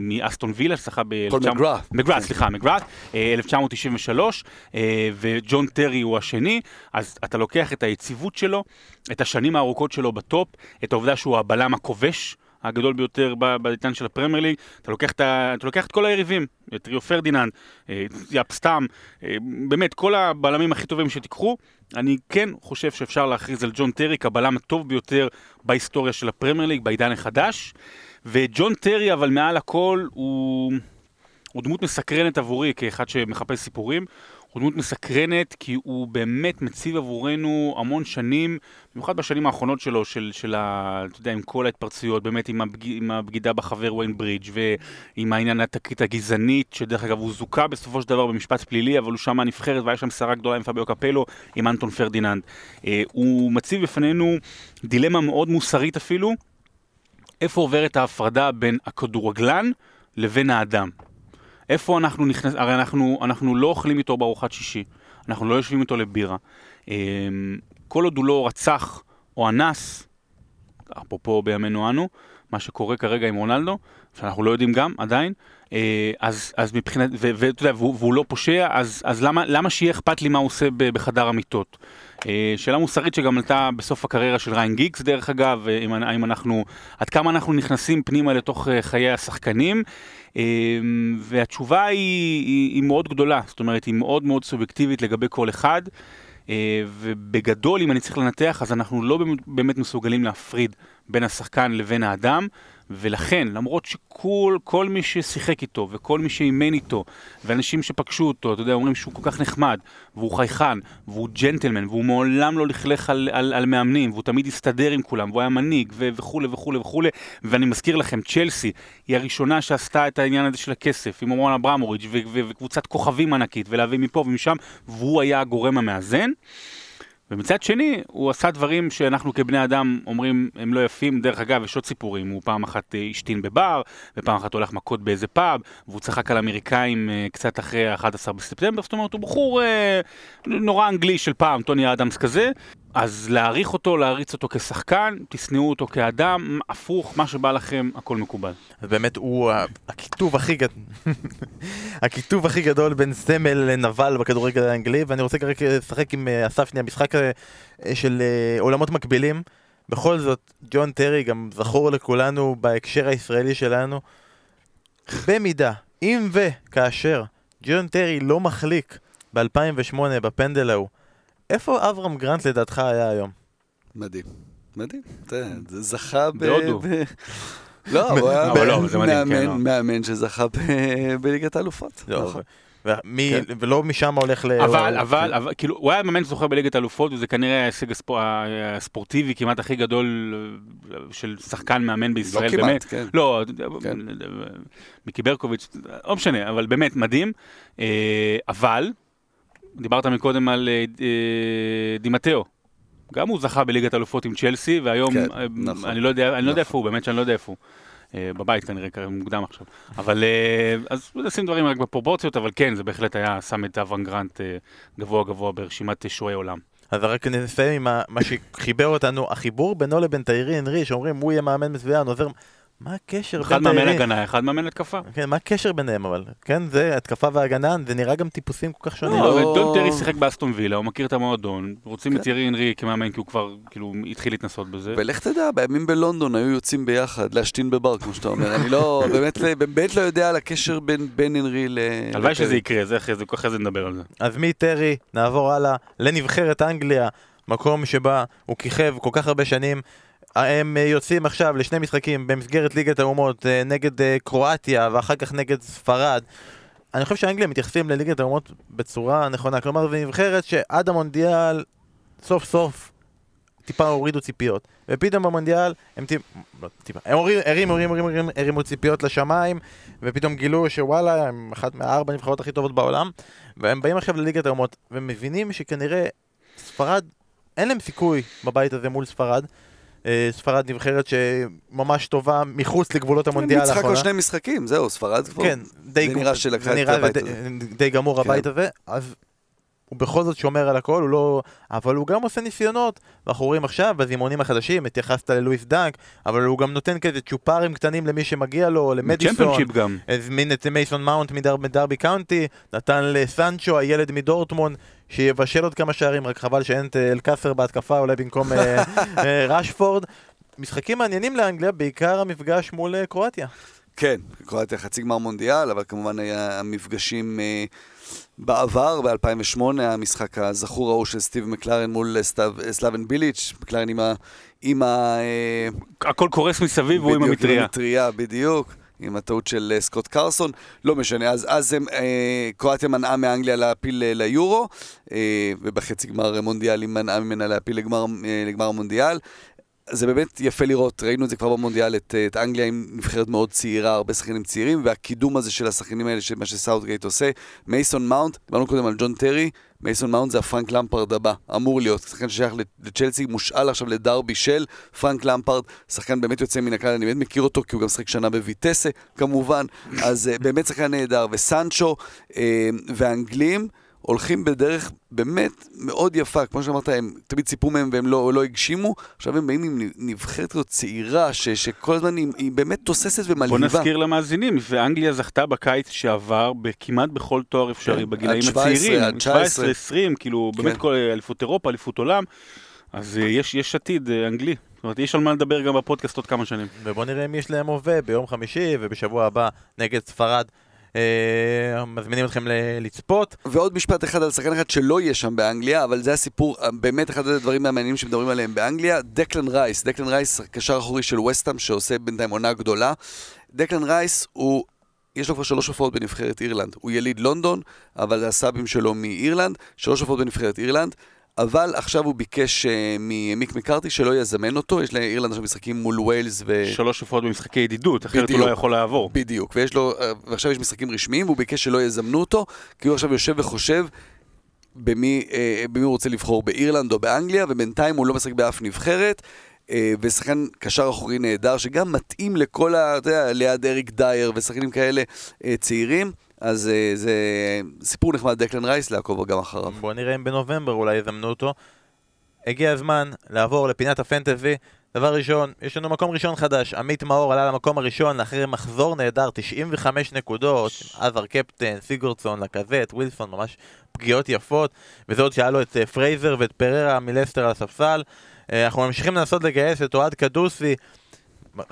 מאסטון וילה, שזכה ב... פול מגראט. מגראט, סליחה, מגראט, אה, 1993, אה, וג'ון טרי הוא השני, אז אתה לוקח את היציבות שלו, את השנים הארוכות שלו בטופ, את העובדה שהוא הבלם הכובש. הגדול ביותר ב- בעידן של הפרמייר ליג, אתה לוקח את, ה- אתה לוקח את כל היריבים, את ריו פרדיננד, אה, יאפ סטאם, אה, באמת כל הבלמים הכי טובים שתיקחו, אני כן חושב שאפשר להכריז על ג'ון טרי כבלם הטוב ביותר בהיסטוריה של הפרמייר ליג, בעידן החדש, וג'ון טרי אבל מעל הכל הוא... הוא דמות מסקרנת עבורי כאחד שמחפש סיפורים. הוא דמות מסקרנת כי הוא באמת מציב עבורנו המון שנים, במיוחד בשנים האחרונות שלו, של, של ה... אתה יודע, עם כל ההתפרצויות, באמת עם, הבג... עם הבגידה בחבר ווין ברידג' ועם העניין התקרית הגזענית, שדרך אגב הוא זוכה בסופו של דבר במשפט פלילי, אבל הוא שם מהנבחרת והיה שם סערה גדולה עם פביו קפלו, עם אנטון פרדיננד. אה, הוא מציב בפנינו דילמה מאוד מוסרית אפילו, איפה עוברת ההפרדה בין הכדורגלן לבין האדם. איפה אנחנו נכנס... הרי אנחנו, אנחנו לא אוכלים איתו בארוחת שישי, אנחנו לא יושבים איתו לבירה. אמ, כל עוד הוא לא רצח או אנס, אפרופו בימינו אנו, מה שקורה כרגע עם רונלדו, שאנחנו לא יודעים גם עדיין, אה, אז, אז מבחינת, ואתה יודע, והוא, והוא לא פושע, אז, אז למה, למה שיהיה אכפת לי מה הוא עושה בחדר המיטות? אה, שאלה מוסרית שגם עלתה בסוף הקריירה של ריין גיגס דרך אגב, אה, אם, אם אנחנו, עד כמה אנחנו נכנסים פנימה לתוך חיי השחקנים, והתשובה היא, היא, היא מאוד גדולה, זאת אומרת היא מאוד מאוד סובייקטיבית לגבי כל אחד. ובגדול, אם אני צריך לנתח, אז אנחנו לא באמת מסוגלים להפריד בין השחקן לבין האדם, ולכן, למרות שכל כל מי ששיחק איתו, וכל מי שאימן איתו, ואנשים שפגשו אותו, אתה יודע, אומרים שהוא כל כך נחמד, והוא חייכן, והוא ג'נטלמן, והוא מעולם לא לכלך על, על, על מאמנים, והוא תמיד הסתדר עם כולם, והוא היה מנהיג, וכולי וכולי וכולי, ואני מזכיר לכם, צ'לסי היא הראשונה שעשתה את העניין הזה של הכסף, עם אורון אברמוביץ' וקבוצת כוכבים ענקית, ולהביא מפה ומשם, והוא היה הגורם המאזן. ומצד שני, הוא עשה דברים שאנחנו כבני אדם אומרים הם לא יפים. דרך אגב, יש עוד סיפורים, הוא פעם אחת אה, השתין בבר, ופעם אחת הולך מכות באיזה פאב, והוא צחק על אמריקאים אה, קצת אחרי ה-11 בספטמבר, זאת אומרת, הוא בחור אה, נורא אנגלי של פעם, טוני אדמס כזה. אז להעריך אותו, להריץ אותו כשחקן, תשנאו אותו כאדם, הפוך, מה שבא לכם, הכל מקובל. באמת הוא הכיתוב הכי גדול, הכיתוב הכי גדול בין סמל לנבל בכדורגל האנגלי, ואני רוצה רק לשחק עם אה, אסף שנייה משחק אה, של אה, עולמות מקבילים. בכל זאת, ג'ון טרי גם זכור לכולנו בהקשר הישראלי שלנו. במידה, אם וכאשר ג'ון טרי לא מחליק ב-2008 בפנדל ההוא, איפה אברהם גרנט לדעתך היה היום? מדהים. מדהים. אתה יודע, זה זכה ב... בהודו. לא, הוא היה לא, כן, מאמן- לא. מאמן שזכה ב- בליגת האלופות. לא, נכון. ומי- כן. ולא משם הולך ל... אבל, אבל, אבל, כאילו, הוא היה מאמן זוכה בליגת האלופות, וזה כנראה ההישג הספור- הספורטיבי כמעט הכי גדול אה, של שחקן מאמן בישראל, לא כמעט, באמת. כן. לא, כן. מיקי ברקוביץ', לא משנה, אבל באמת מדהים. אה, אבל, דיברת מקודם על אה, אה, דימטאו. גם הוא זכה בליגת האלופות עם צ'לסי, והיום, כן, אה, נכון. אני לא יודע, אני לא יודע נכון. איפה הוא, באמת שאני לא יודע איפה הוא. בבית כנראה, כרגע מוקדם עכשיו. אבל, אז נשים דברים רק בפרופורציות, אבל כן, זה בהחלט היה, שם את אברהם גרנט אה, גבוה גבוה ברשימת שועי עולם. אז רק נסיים עם מה שחיבר אותנו, החיבור בינו לבין תיירי אנרי, שאומרים הוא יהיה מאמן מצוין, עוזר... מה הקשר אחד בין מאמן? הגנה, אחד מאמן התקפה. כן, מה הקשר ביניהם אבל? כן, זה התקפה והגנה, זה נראה גם טיפוסים כל כך שונים. לא, לא- אבל דון טרי שיחק באסטון וילה, הוא מכיר את המועדון, רוצים כן. את ירי אנרי כמאמן כי הוא כבר כאילו התחיל להתנסות בזה. ולך תדע, בימים בלונדון היו יוצאים ביחד להשתין בבר, כמו שאתה אומר. אני לא, באמת, לא- באמת לא יודע על הקשר בין בן הנרי ל... הלוואי. שזה יקרה, זה אחרי זה, אחרי זה נדבר על זה. אז מטרי נעבור הלאה לנבחרת אנגליה, מקום שבה הוא כיכב כל כך הרבה שנים. הם אה, יוצאים עכשיו לשני משחקים במסגרת ליגת האומות אה, נגד אה, קרואטיה ואחר כך נגד ספרד. אני חושב שאנגליה מתייחסים לליגת האומות בצורה נכונה, כלומר זו נבחרת שעד המונדיאל סוף סוף טיפה הורידו ציפיות ופתאום במונדיאל הם. לא, טיפה, הם הורידו, הרימו, הרימו, הרימו, הרימו ציפיות לשמיים ופתאום גילו שוואלה הם אחת מהארבע הנבחרות הכי טובות בעולם והם באים עכשיו לליגת האומות ומבינים שכנראה ספרד, אין להם סיכוי בבית הזה מול ספרד. אה, ספרד נבחרת שממש טובה מחוץ לגבולות המונדיאל משחק האחרונה. או שני משחקים, זהו, ספרד כבר. כן, די, זה נראה שלקח זה את הבית די- הזה. די גמור כן. הבית הזה, אז הוא בכל זאת שומר על הכל, הוא לא... אבל הוא גם עושה ניסיונות, ואנחנו רואים עכשיו בזימונים החדשים, התייחסת ללואיס דאנק, אבל הוא גם נותן כזה צ'ופרים קטנים למי שמגיע לו, למדיסון, צ'מפיונשיפ גם. הזמין את מייסון מאונט מדר- מדרבי קאונטי, נתן לסנצ'ו, הילד מדורטמונד, שיבשל עוד כמה שערים, רק חבל שאין את אה, אלקאסר בהתקפה, אולי במקום אה, אה, רשפורד. משחקים מעניינים לאנגליה, בעיקר המפגש מול קרואטיה. כן, קרואטיה חצי גמר מונדיאל, אבל כמובן היה המפגשים בעבר, ב-2008, המשחק הזכור ההוא של סטיב מקלרן מול סט, סלאבן ביליץ', מקלרן עם ה... עם ה הכל קורס מסביב והוא עם בדיוק, המטריה. המטריה, בדיוק. עם הטעות של אה, סקוט קרסון, לא משנה, אז, אז הם, אה, קרואטיה מנעה מאנגליה להעפיל אה, ליורו, אה, ובחצי גמר מונדיאל היא מנעה ממנה להעפיל לגמר, אה, לגמר המונדיאל. זה באמת יפה לראות, ראינו את זה כבר במונדיאל, את, את אנגליה עם נבחרת מאוד צעירה, הרבה שחקנים צעירים, והקידום הזה של השחקנים האלה, מה שסאוטגייט עושה. מייסון מאונט, דיברנו קודם על ג'ון טרי, מייסון מאונט זה הפרנק למפרד הבא, אמור להיות, שחקן ששייך לצ'לסי, מושאל עכשיו לדרבי של פרנק למפרד, שחקן באמת יוצא מן הכלל, אני באמת מכיר אותו, כי הוא גם שיחק שנה בויטסה, כמובן, אז uh, באמת שחקן נהדר, וסנצ'ו uh, והאנגלים, הולכים בדרך באמת מאוד יפה, כמו שאמרת, הם תמיד ציפו מהם והם לא, לא הגשימו, עכשיו הם באים עם נבחרת כזאת צעירה, ש, שכל הזמן היא, היא באמת תוססת בוא ומלהיבה. נזכיר למאזינים, ואנגליה זכתה בקיץ שעבר בכמעט בכל תואר אפשרי כן, בגילאים עד 17, הצעירים. עד 19. 17, 20, כאילו כן. באמת כל אליפות אירופה, אליפות עולם. אז אה, יש יש עתיד אה, אנגלי. זאת אומרת, יש על מה לדבר גם בפודקאסט עוד כמה שנים. ובוא נראה אם יש להם הווה ביום חמישי ובשבוע הבא נגד ספרד. אה, מזמינים אתכם לצפות. ועוד משפט אחד על שחקן אחד שלא יהיה שם באנגליה, אבל זה הסיפור, אה, באמת אחד הדברים המעניינים שמדברים עליהם באנגליה, דקלן רייס. דקלן רייס, קשר אחורי של וסטאם, שעושה בינתיים עונה גדולה. דקלן רייס הוא... יש לו כבר שלוש הופעות בנבחרת אירלנד. הוא יליד לונדון, אבל הסאבים שלו מאירלנד, שלוש הופעות בנבחרת אירלנד. אבל עכשיו הוא ביקש uh, ממיק מקארתי שלא יזמן אותו, יש לאירלנד עכשיו משחקים מול ווילס ו... שלוש הופעות במשחקי ידידות, אחרת הוא בדיוק. לא יכול לעבור. בדיוק, ויש לו, אה, ועכשיו יש משחקים רשמיים, והוא ביקש שלא יזמנו אותו, כי הוא עכשיו יושב וחושב במי, אה, במי הוא רוצה לבחור, באירלנד או באנגליה, ובינתיים הוא לא משחק באף נבחרת. אה, ושחקן קשר אחורי נהדר, שגם מתאים לכל ה... אתה יודע, ליד אריק דייר ושחקנים כאלה אה, צעירים, אז אה, זה סיפור נחמד, דקלן רייס, לעקוב גם אחריו. בוא נראה אם בנובמבר אולי יזמנו אותו. הגיע הזמן לעבור לפינת הפנטזי. דבר ראשון, יש לנו מקום ראשון חדש. עמית מאור עלה למקום הראשון אחרי מחזור נהדר, 95 נקודות. עזר קפטן, סיגורדסון, לקזט, ווילסון, ממש פגיעות יפות. וזה עוד שהיה לו את אה, פרייזר ואת פררה מלסטר על הספסל. אה, אנחנו ממשיכים לנסות לגייס את אוהד קדוסי.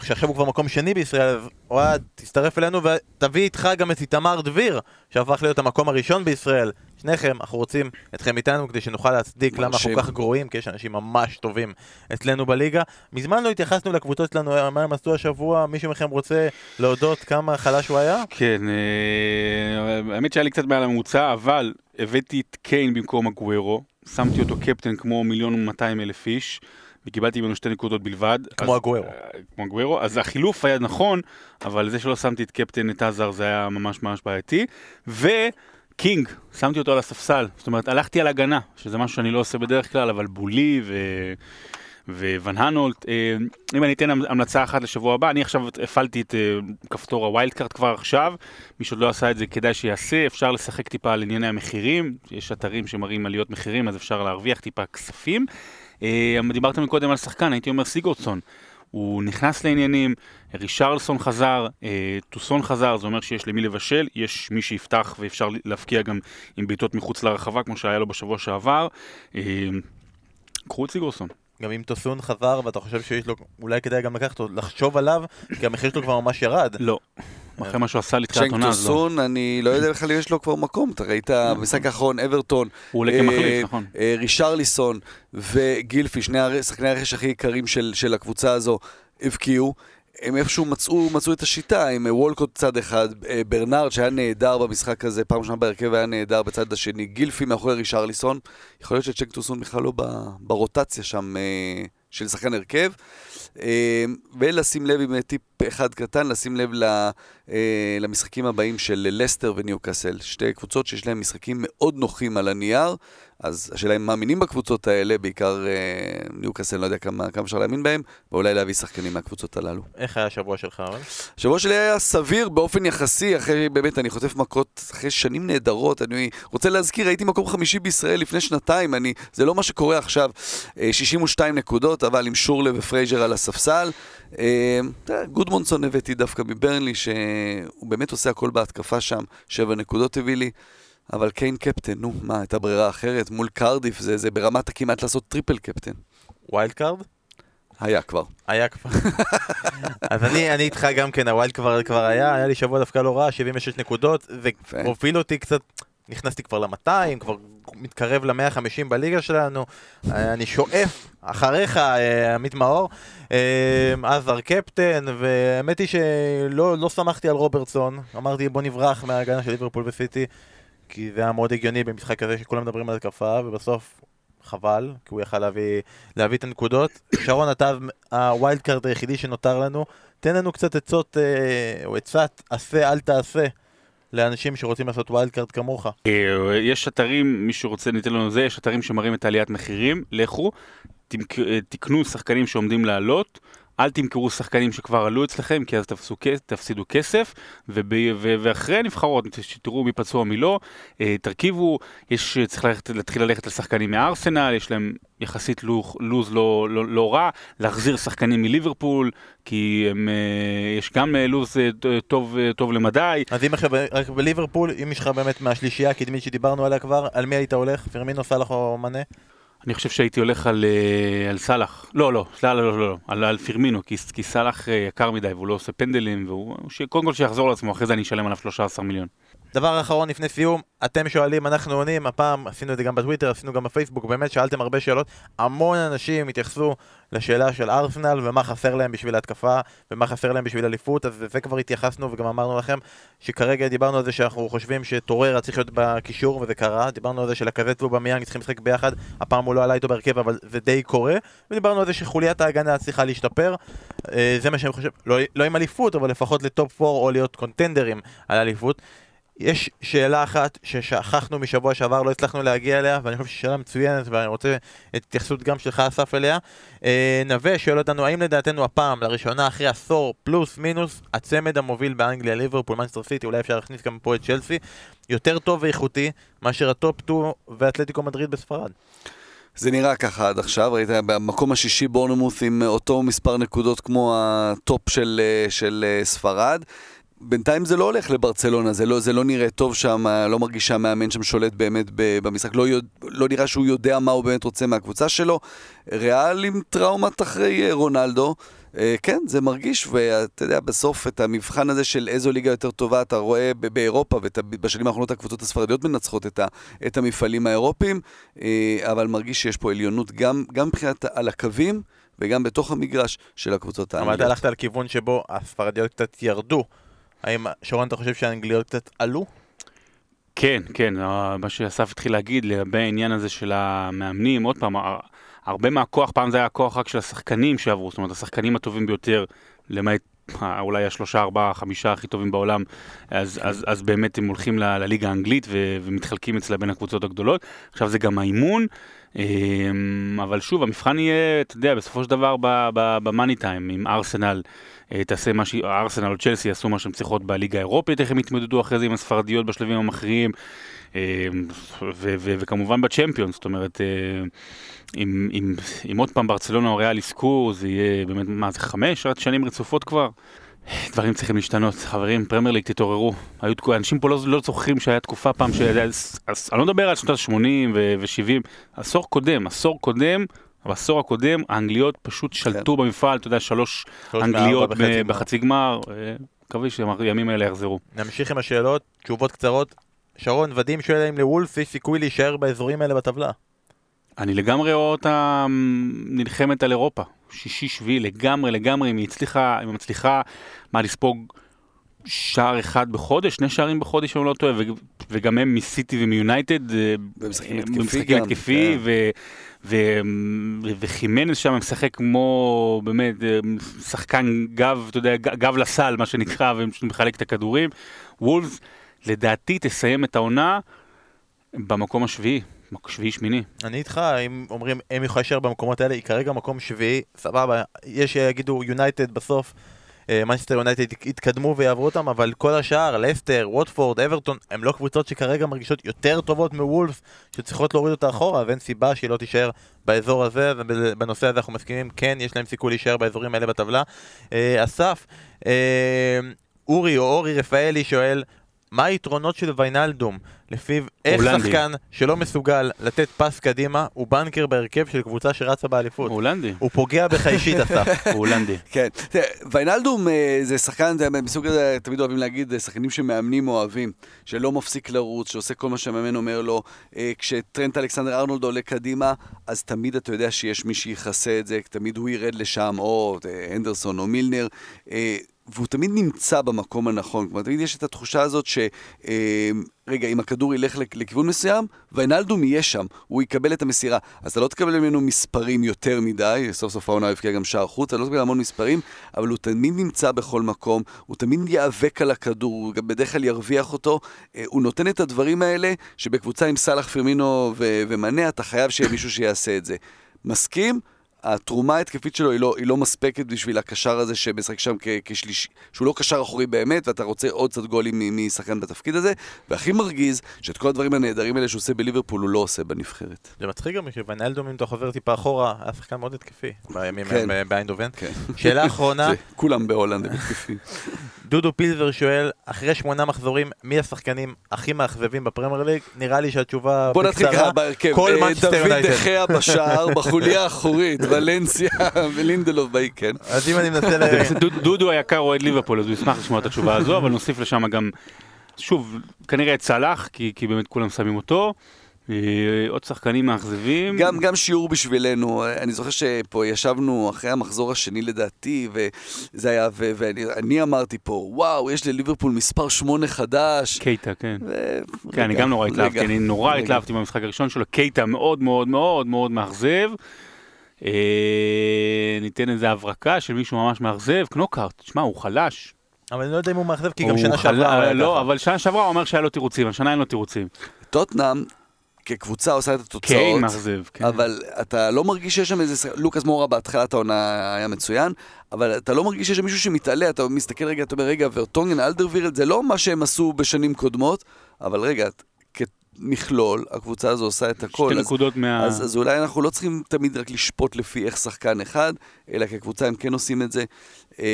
שעכשיו הוא כבר מקום שני בישראל, אז אוהד, תצטרף אלינו ותביא איתך גם את איתמר דביר, שהפך להיות המקום הראשון בישראל. שניכם, אנחנו רוצים אתכם איתנו כדי שנוכל להצדיק למה אנחנו כל כך גרועים, כי יש אנשים ממש טובים אצלנו בליגה. מזמן לא התייחסנו לקבוצות שלנו, מה הם עשו השבוע, מישהו מכם רוצה להודות כמה חלש הוא היה? כן, אה, האמת שהיה לי קצת מעל הממוצע, אבל הבאתי את קיין במקום האגוורו, שמתי אותו קפטן כמו מיליון ומאתיים אלף איש. וקיבלתי ממנו שתי נקודות בלבד. כמו האגוורו. אה, כמו האגוורו, אז החילוף היה נכון, אבל זה שלא שמתי את קפטן, את הזאר, זה היה ממש ממש בעייתי. וקינג, שמתי אותו על הספסל, זאת אומרת, הלכתי על הגנה, שזה משהו שאני לא עושה בדרך כלל, אבל בולי ו... וואן אנהולט, אה, אם אני אתן המלצה אחת לשבוע הבא, אני עכשיו הפעלתי את אה, כפתור ה wild card כבר עכשיו, מי שעוד לא עשה את זה כדאי שיעשה, אפשר לשחק טיפה על ענייני המחירים, יש אתרים שמראים עליות מחירים אז אפשר להרוויח טיפה כספים. אה, דיברתם קודם על שחקן, הייתי אומר סיגורדסון. הוא נכנס לעניינים, רישרלסון חזר, טוסון חזר, זה אומר שיש למי לבשל, יש מי שיפתח ואפשר להפקיע גם עם בעיטות מחוץ לרחבה, כמו שהיה לו בשבוע שעבר. קחו את סיגורסון. גם אם טוסון חזר ואתה חושב שיש לו, אולי כדאי גם לקחת אותו, לחשוב עליו, כי המחיר שלו כבר ממש ירד. לא. אחרי מה שהוא עשה לתחילת עונה, אז לא. טוסון, אני לא יודע בכלל אם יש לו כבר מקום. אתה ראית במשחק האחרון, אברטון. הוא עולה כמחליף, אה, נכון. אה, רישרליסון וגילפי, שני שחקני הרכש הכי יקרים של הקבוצה הזו, הבקיעו. הם איפשהו מצאו, מצאו את השיטה, עם וולקוט צד אחד, אה, ברנארד שהיה נהדר במשחק הזה, פעם ראשונה בהרכב היה נהדר בצד השני, גילפי מאחורי רישרליסון, יכול להיות שצ'ק טוסון בכלל לא ברוטציה שם אה, של שחקן הרכב. אה, ולשים לב עם טיפ אחד קטן, לשים לב למשחקים הבאים של לסטר וניוקאסל. שתי קבוצות שיש להן משחקים מאוד נוחים על הנייר, אז השאלה אם מאמינים בקבוצות האלה, בעיקר אה, ניוקאסל, לא יודע כמה, כמה אפשר להאמין בהם, ואולי להביא שחקנים מהקבוצות הללו. איך היה השבוע שלך, אבל? השבוע שלי היה סביר באופן יחסי, אחרי, באמת, אני חוטף מכות אחרי שנים נהדרות. אני רוצה להזכיר, הייתי מקום חמישי בישראל לפני שנתיים, אני, זה לא מה שקורה עכשיו. 62 אה, נקודות, אבל עם שורלה ופרייזר על הספסל. אה, גודמונסון הבאתי דווקא מברנלי, שהוא באמת עושה הכל בהתקפה שם, 7 נקודות הביא לי. אבל קיין קפטן, נו, מה, הייתה ברירה אחרת? מול קרדיף זה, זה ברמת הכמעט לעשות טריפל קפטן. wild card? היה כבר. היה כבר. אז אני, אני איתך גם כן, ה wild כבר, כבר היה, היה לי שבוע דווקא לא רע, 76 נקודות, זה הוביל אותי קצת, נכנסתי כבר ל-200, כבר מתקרב ל-150 בליגה שלנו, אני שואף אחריך, אה, עמית מאור, אה, הזאר קפטן, והאמת היא שלא לא שמחתי על רוברטסון, אמרתי בוא נברח מההגנה של ליברפול וסיטי. כי זה היה מאוד הגיוני במשחק הזה שכולם מדברים על התקפה, ובסוף חבל, כי הוא יכל להביא, להביא את הנקודות. שרון, אתה ה wild card היחידי שנותר לנו, תן לנו קצת עצות, אה, או עצת עשה אל תעשה. לאנשים שרוצים לעשות wild card כמוך? אה, יש אתרים, מי שרוצה ניתן לנו זה, יש אתרים שמראים את עליית מחירים, לכו, אה, תקנו שחקנים שעומדים לעלות, אל תמכרו שחקנים שכבר עלו אצלכם, כי אז תפסו, תפסידו כסף, וב, ו, ואחרי הנבחרות, שתראו מי פצוע מי לא, אה, תרכיבו, יש, צריך ללכת, להתחיל ללכת לשחקנים מארסנל, יש להם יחסית לוח, לוז לא, לא, לא רע, להחזיר שחקנים מליברפול, כי הם, אה, יש גם אה, לוז טוב, טוב למדי. אז אם עכשיו, רק בליברפול, אם יש לך באמת מהשלישייה הקדמית שדיברנו עליה כבר, על מי היית הולך? פרמינו, סאלח או מנה? אני חושב שהייתי הולך על, אה, על סאלח, לא, לא, לא, לא, לא, לא, על, על פירמינו, כי, כי סאלח אה, יקר מדי והוא לא עושה פנדלים, והוא, קודם כל שיחזור לעצמו, אחרי זה אני אשלם עליו 13 מיליון. דבר אחרון לפני סיום, אתם שואלים, אנחנו עונים, הפעם עשינו את זה גם בטוויטר, עשינו גם בפייסבוק, באמת שאלתם הרבה שאלות, המון אנשים התייחסו לשאלה של ארסנל ומה חסר להם בשביל ההתקפה ומה חסר להם בשביל אליפות, אז זה כבר התייחסנו וגם אמרנו לכם שכרגע דיברנו על זה שאנחנו חושבים שטוררה צריך להיות בקישור וזה קרה, דיברנו על זה שלקזט ובמיאנג צריכים לשחק ביחד, הפעם הוא לא עלה איתו בהרכב אבל זה די קורה, ודיברנו על זה שחוליית ההגנה צריכה להשתפר, אה, זה מה שאני חושב, לא, לא עם אליפות אבל לפחות ל top 4 או להיות קונטנדרים על אליפות. יש שאלה אחת ששכחנו משבוע שעבר, לא הצלחנו להגיע אליה, ואני חושב שהיא שאלה מצוינת, ואני רוצה את התייחסות גם שלך, אסף, אליה. אה, נווה שואל אותנו, האם לדעתנו הפעם, לראשונה אחרי עשור, פלוס מינוס, הצמד המוביל באנגליה, ליברפול, מנצ'סטר סיטי, אולי אפשר להכניס גם פה את צ'לסי, יותר טוב ואיכותי מאשר ה top 2 ואתלטיקו מדריד בספרד? זה נראה ככה עד עכשיו, ראית במקום השישי בורנמות' עם אותו מספר נקודות כמו ה top של, אה, של אה, ספרד. בינתיים זה לא הולך לברצלונה, זה לא, זה לא נראה טוב שם, לא מרגיש שהמאמן שם שולט באמת במשחק, לא, יודע, לא נראה שהוא יודע מה הוא באמת רוצה מהקבוצה שלו. ריאל עם טראומת אחרי אה, רונלדו, אה, כן, זה מרגיש, ואתה יודע, בסוף את המבחן הזה של איזו ליגה יותר טובה אתה רואה באירופה, ובשנים האחרונות הקבוצות הספרדיות מנצחות את, ה- את המפעלים האירופיים, אה, אבל מרגיש שיש פה עליונות גם, גם מבחינת על הקווים וגם בתוך המגרש של הקבוצות אבל האנגליות. אתה הלכת על כיוון שבו הספרדיות קצת ירדו. האם, שרון, אתה חושב שהאנגליות קצת עלו? כן, כן, אה, מה שאסף התחיל להגיד לגבי העניין הזה של המאמנים, עוד פעם, אה, הרבה מהכוח, פעם זה היה הכוח רק של השחקנים שעברו, זאת אומרת, השחקנים הטובים ביותר, למעט אה, אולי השלושה, ארבעה, חמישה הכי טובים בעולם, אז, אז, אז באמת הם הולכים לליגה האנגלית ו- ומתחלקים אצלה בין הקבוצות הגדולות. עכשיו זה גם האימון, אמ, אבל שוב, המבחן יהיה, אתה יודע, בסופו של דבר במאני טיים, אם ארסנל אה, תעשה מה ש... ארסנל או צ'לסי יעשו מה שהן צריכות בליגה האירופית, איך הם יתמודדו אחרי זה עם הספרדיות בשלבים המכריעים, אה, וכמובן בצ'מפיונס, זאת אומרת, אה, אם, עוד פעם ברצלונה או ריאל יזכו, זה יהיה באמת, מה זה, חמש שנים רצופות כבר? דברים צריכים להשתנות, חברים, פרמייר ליג תתעוררו. היו תקו... אנשים פה לא, לא זוכרים שהיה תקופה פעם ש... אני לא מדבר על שנות ה-80 ו-70, עשור קודם, עשור קודם, בעשור הקודם האנגליות פשוט שלטו במפעל, אתה יודע, שלוש אנגליות בחצי גמר. אה, מקווה שהימים האלה יחזרו. נמשיך עם השאלות, תשובות קצרות. שרון, ודים שואל האם לוולף יש סיכוי להישאר באזורים האלה בטבלה. אני לגמרי רואה אותה נלחמת על אירופה. שישי, שביעי, לגמרי, לגמרי, אם היא הצליחה, אם היא מצליחה, מה, לספוג שער אחד בחודש, שני שערים בחודש, אם אני לא טועה, וגם הם מסיטי ומיונייטד. אה, במשחקים אה, התקפי ו- ו- ו- וחימנז שם משחק כמו, באמת, אה, שחקן גב, אתה יודע, גב לסל, מה שנקרא, ומחלק את הכדורים. וולף, לדעתי, תסיים את העונה במקום השביעי, מק- שביעי-שמיני. אני איתך, אם אומרים הם יכולים להישאר במקומות האלה, היא כרגע מקום שביעי, סבבה, יש שיגידו יונייטד בסוף, מנצ'סטר יונייטד יתקדמו ויעברו אותם, אבל כל השאר, לסטר, ווטפורד, אברטון, הם לא קבוצות שכרגע מרגישות יותר טובות מוולף, שצריכות להוריד אותה אחורה, ואין סיבה שהיא לא תישאר באזור הזה, ובנושא הזה אנחנו מסכימים, כן, יש להם סיכוי להישאר באזורים האלה בטבלה. אה, אסף, אה, אורי או אורי רפאלי שואל, מה היתרונות של ויינלדום, לפיו איך הולנדי. שחקן שלא מסוגל לתת פס קדימה הוא בנקר בהרכב של קבוצה שרצה באליפות. הוא הולנדי, הוא פוגע בך אישית, אסף. הוא הולנדי. כן, ויינלדום אה, זה שחקן, זה מסוג הזה, תמיד אוהבים להגיד, זה שחקנים שמאמנים אוהבים, שלא מפסיק לרוץ, שעושה כל מה שהמאמן אומר לו. אה, כשטרנט אלכסנדר ארנולד עולה קדימה, אז תמיד אתה יודע שיש מי שיכסה את זה, תמיד הוא ירד לשם, או אה, הנדרסון או מילנר. והוא תמיד נמצא במקום הנכון. כלומר, תמיד יש את התחושה הזאת ש... אה, רגע, אם הכדור ילך לכ- לכיוון מסוים, ויינלדום יהיה שם, הוא יקבל את המסירה. אז אתה לא תקבל ממנו מספרים יותר מדי, סוף סוף העונה הבקיע גם שער חוץ, אתה לא תקבל המון מספרים, אבל הוא תמיד נמצא בכל מקום, הוא תמיד ייאבק על הכדור, הוא גם בדרך כלל ירוויח אותו. אה, הוא נותן את הדברים האלה, שבקבוצה עם סאלח פרמינו ו- ומנה, אתה חייב שיהיה מישהו שיעשה את זה. מסכים? התרומה ההתקפית שלו היא לא, היא לא מספקת בשביל הקשר הזה שמשחק שם כ- כשלישי, שהוא לא קשר אחורי באמת, ואתה רוצה עוד קצת גולים משחקן בתפקיד הזה, והכי מרגיז, שאת כל הדברים הנהדרים האלה שהוא עושה בליברפול הוא לא עושה בנבחרת. זה מצחיק גם שוונלדום, אם אתה חוזר טיפה אחורה, היה שחקן מאוד התקפי בימים כן. ההם באיינדהובן. כן. שאלה אחרונה, זה, כולם בהולנד הם התקפים. דודו פילבר שואל, אחרי שמונה מחזורים, מי השחקנים הכי מאכזבים בפרמייר ליג? נראה לי שהתשובה בוא נתחיל בקצרה. ככה בהרכב. כל אה, מנצ'סטר דוד יונייטד. דה חאה בשער, בחוליה האחורית, ולנסיה ולינדלוב באי, כן. אז אם אני מנסה ל... דוד- דודו היקר אוהד ליברפול, אז הוא ישמח לשמוע את התשובה הזו, אבל נוסיף לשם גם, שוב, כנראה את סאלח, כי כי באמת כולם שמים אותו. אה, עוד שחקנים מאכזבים. גם, גם שיעור בשבילנו, אני זוכר שפה ישבנו אחרי המחזור השני לדעתי, וזה היה, ו- ואני אני אמרתי פה, וואו, יש לליברפול מספר שמונה חדש. קייטה, כן. ו- כן, אני רגע, גם נורא התלהבתי, אני נורא רגע. התלהבתי במשחק הראשון שלו, קייטה מאוד מאוד מאוד מאוד מאכזב. אה, ניתן איזה הברקה של מישהו ממש מאכזב, קנוקארט, תשמע, הוא חלש. אבל אני לא יודע אם הוא מאכזב, כי גם שנה שעברה... לא, ככה. אבל שנה שעברה הוא אומר שהיה לו תירוצים, השנה אין לו תירוצים. טוטנאם, כקבוצה עושה את התוצאות, מאכזב, כן. אבל אתה לא מרגיש שיש שם איזה... לוקאס מורה בהתחלת העונה היה מצוין, אבל אתה לא מרגיש שיש שם מישהו שמתעלה, אתה מסתכל רגע, אתה אומר, רגע, ורטונגן, אלדרווירלד, זה לא מה שהם עשו בשנים קודמות, אבל רגע, כמכלול, הקבוצה הזו עושה את הכל. שתי אז- נקודות מה... אז, אז אולי אנחנו לא צריכים תמיד רק לשפוט לפי איך שחקן אחד, אלא כקבוצה הם כן עושים את זה. אמ,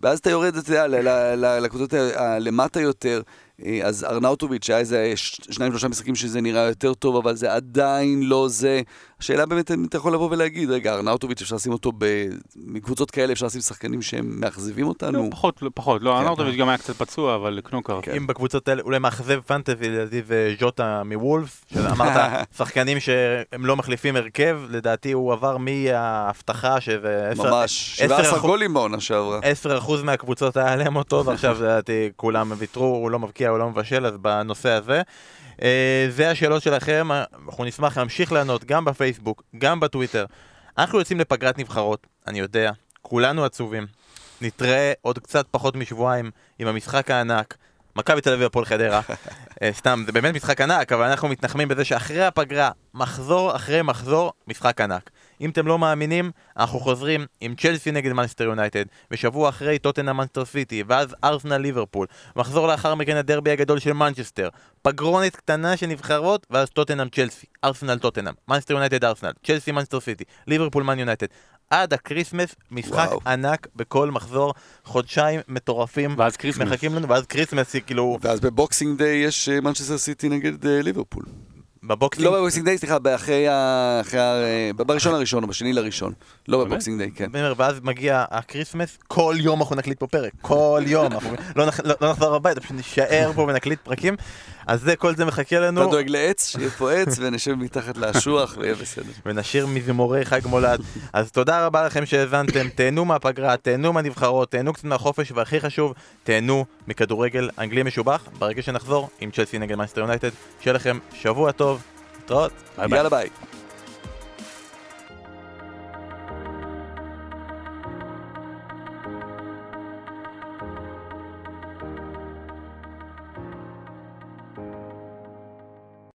ואז אתה יורד, אתה יודע, לקבוצות הלמטה יותר, אה, אז ארנאוטוביץ', היה איזה שניים שלושה משחקים שזה נראה יותר טוב, אבל זה עדיין לא זה. השאלה באמת אם אתה יכול לבוא ולהגיד, רגע, ארנאוטוביץ' אפשר לשים אותו ב... מקבוצות כאלה, אפשר לשים שחקנים שהם מאכזבים לא, אותנו. פחות, לא, פחות, לא, כן. ארנאוטוביץ' גם היה קצת פצוע, אבל קנוקר. כן. אם בקבוצות האלה, אולי מאכזב פנטזי לדעתי זה ז'וטה מוולף, שאמרת שחקנים שהם לא מחליפים הרכב, לדעתי הוא עבר מההבטחה שזה ממש, עשר 17 אחוז- גולים בעונה שעברה. 10% מהקבוצות היה להם אותו, ועכשיו לדעתי כולם ויתרו, הוא לא מבקיע, הוא לא מבשל, אז בנושא הזה. אה, זה השאלות שלכם, אנחנו נשמח להמשיך לענות גם בפייסבוק, גם בטוויטר. אנחנו יוצאים לפגרת נבחרות, אני יודע, כולנו עצובים. נתראה עוד קצת פחות משבועיים עם המשחק הענק. מכבי תל אביב הפועל חדרה. אה, סתם, זה באמת משחק ענק, אבל אנחנו מתנחמים בזה שאחרי הפגרה, מחזור אחרי מחזור, משחק ענק. אם אתם לא מאמינים, אנחנו חוזרים עם צ'לסי נגד מנצ'סטר יונייטד, ושבוע אחרי טוטנאם מנצ'סטר סיטי, ואז ארסנל ליברפול. מחזור לאחר מכן הדרבי הגדול של מנצ'סטר. פגרונת קטנה של נבחרות, ואז טוטנאם צ'לסי, ארסנל טוטנאם, מנצ'סטר יונייטד ארסנל, צ'לסי מנצ'סטר סיטי, ליברפול מן יונייטד. עד הקריסמס, משחק וואו. ענק בכל מחזור, חודשיים מטורפים. ואז קריסמס. מחכים לנו, ואז קריסמס, כאילו, ואז ב Boxing Day יש מנצ'סטר סיטי נגד אה, ליברפול. ב Boxing, לא ב Boxing Day, סליחה, אחרי ה... אחרי ה... בראשון הראשון או בשני לראשון. לא? ב Boxing Day, כן. ואז מגיע הקריסמס, כל יום אנחנו נקליט פה פרק, כל יום, לא, לא, לא נחזור הביתה, פשוט נישאר פה ונקליט פרקים, אז זה, כל זה מחכה לנו, אתה דואג לעץ, שיהיה פה עץ, ונשב מתחת לאשוח, ויהיה בסדר. ונשיר מזמורי חג מולד. אז תודה רבה לכם שהאזנתם, תהנו מהפגרה, תהנו מהנבחרות, תהנו קצת מהחופש, והכי חשוב, תהנו מכדורגל אנגלי משובח, ברגע שנחזור עם צ'לסי נגד מנצ'סטר יונייטד, שיהיה לכם שבוע טוב, להתראות. ביי ביי. יאללה ביי.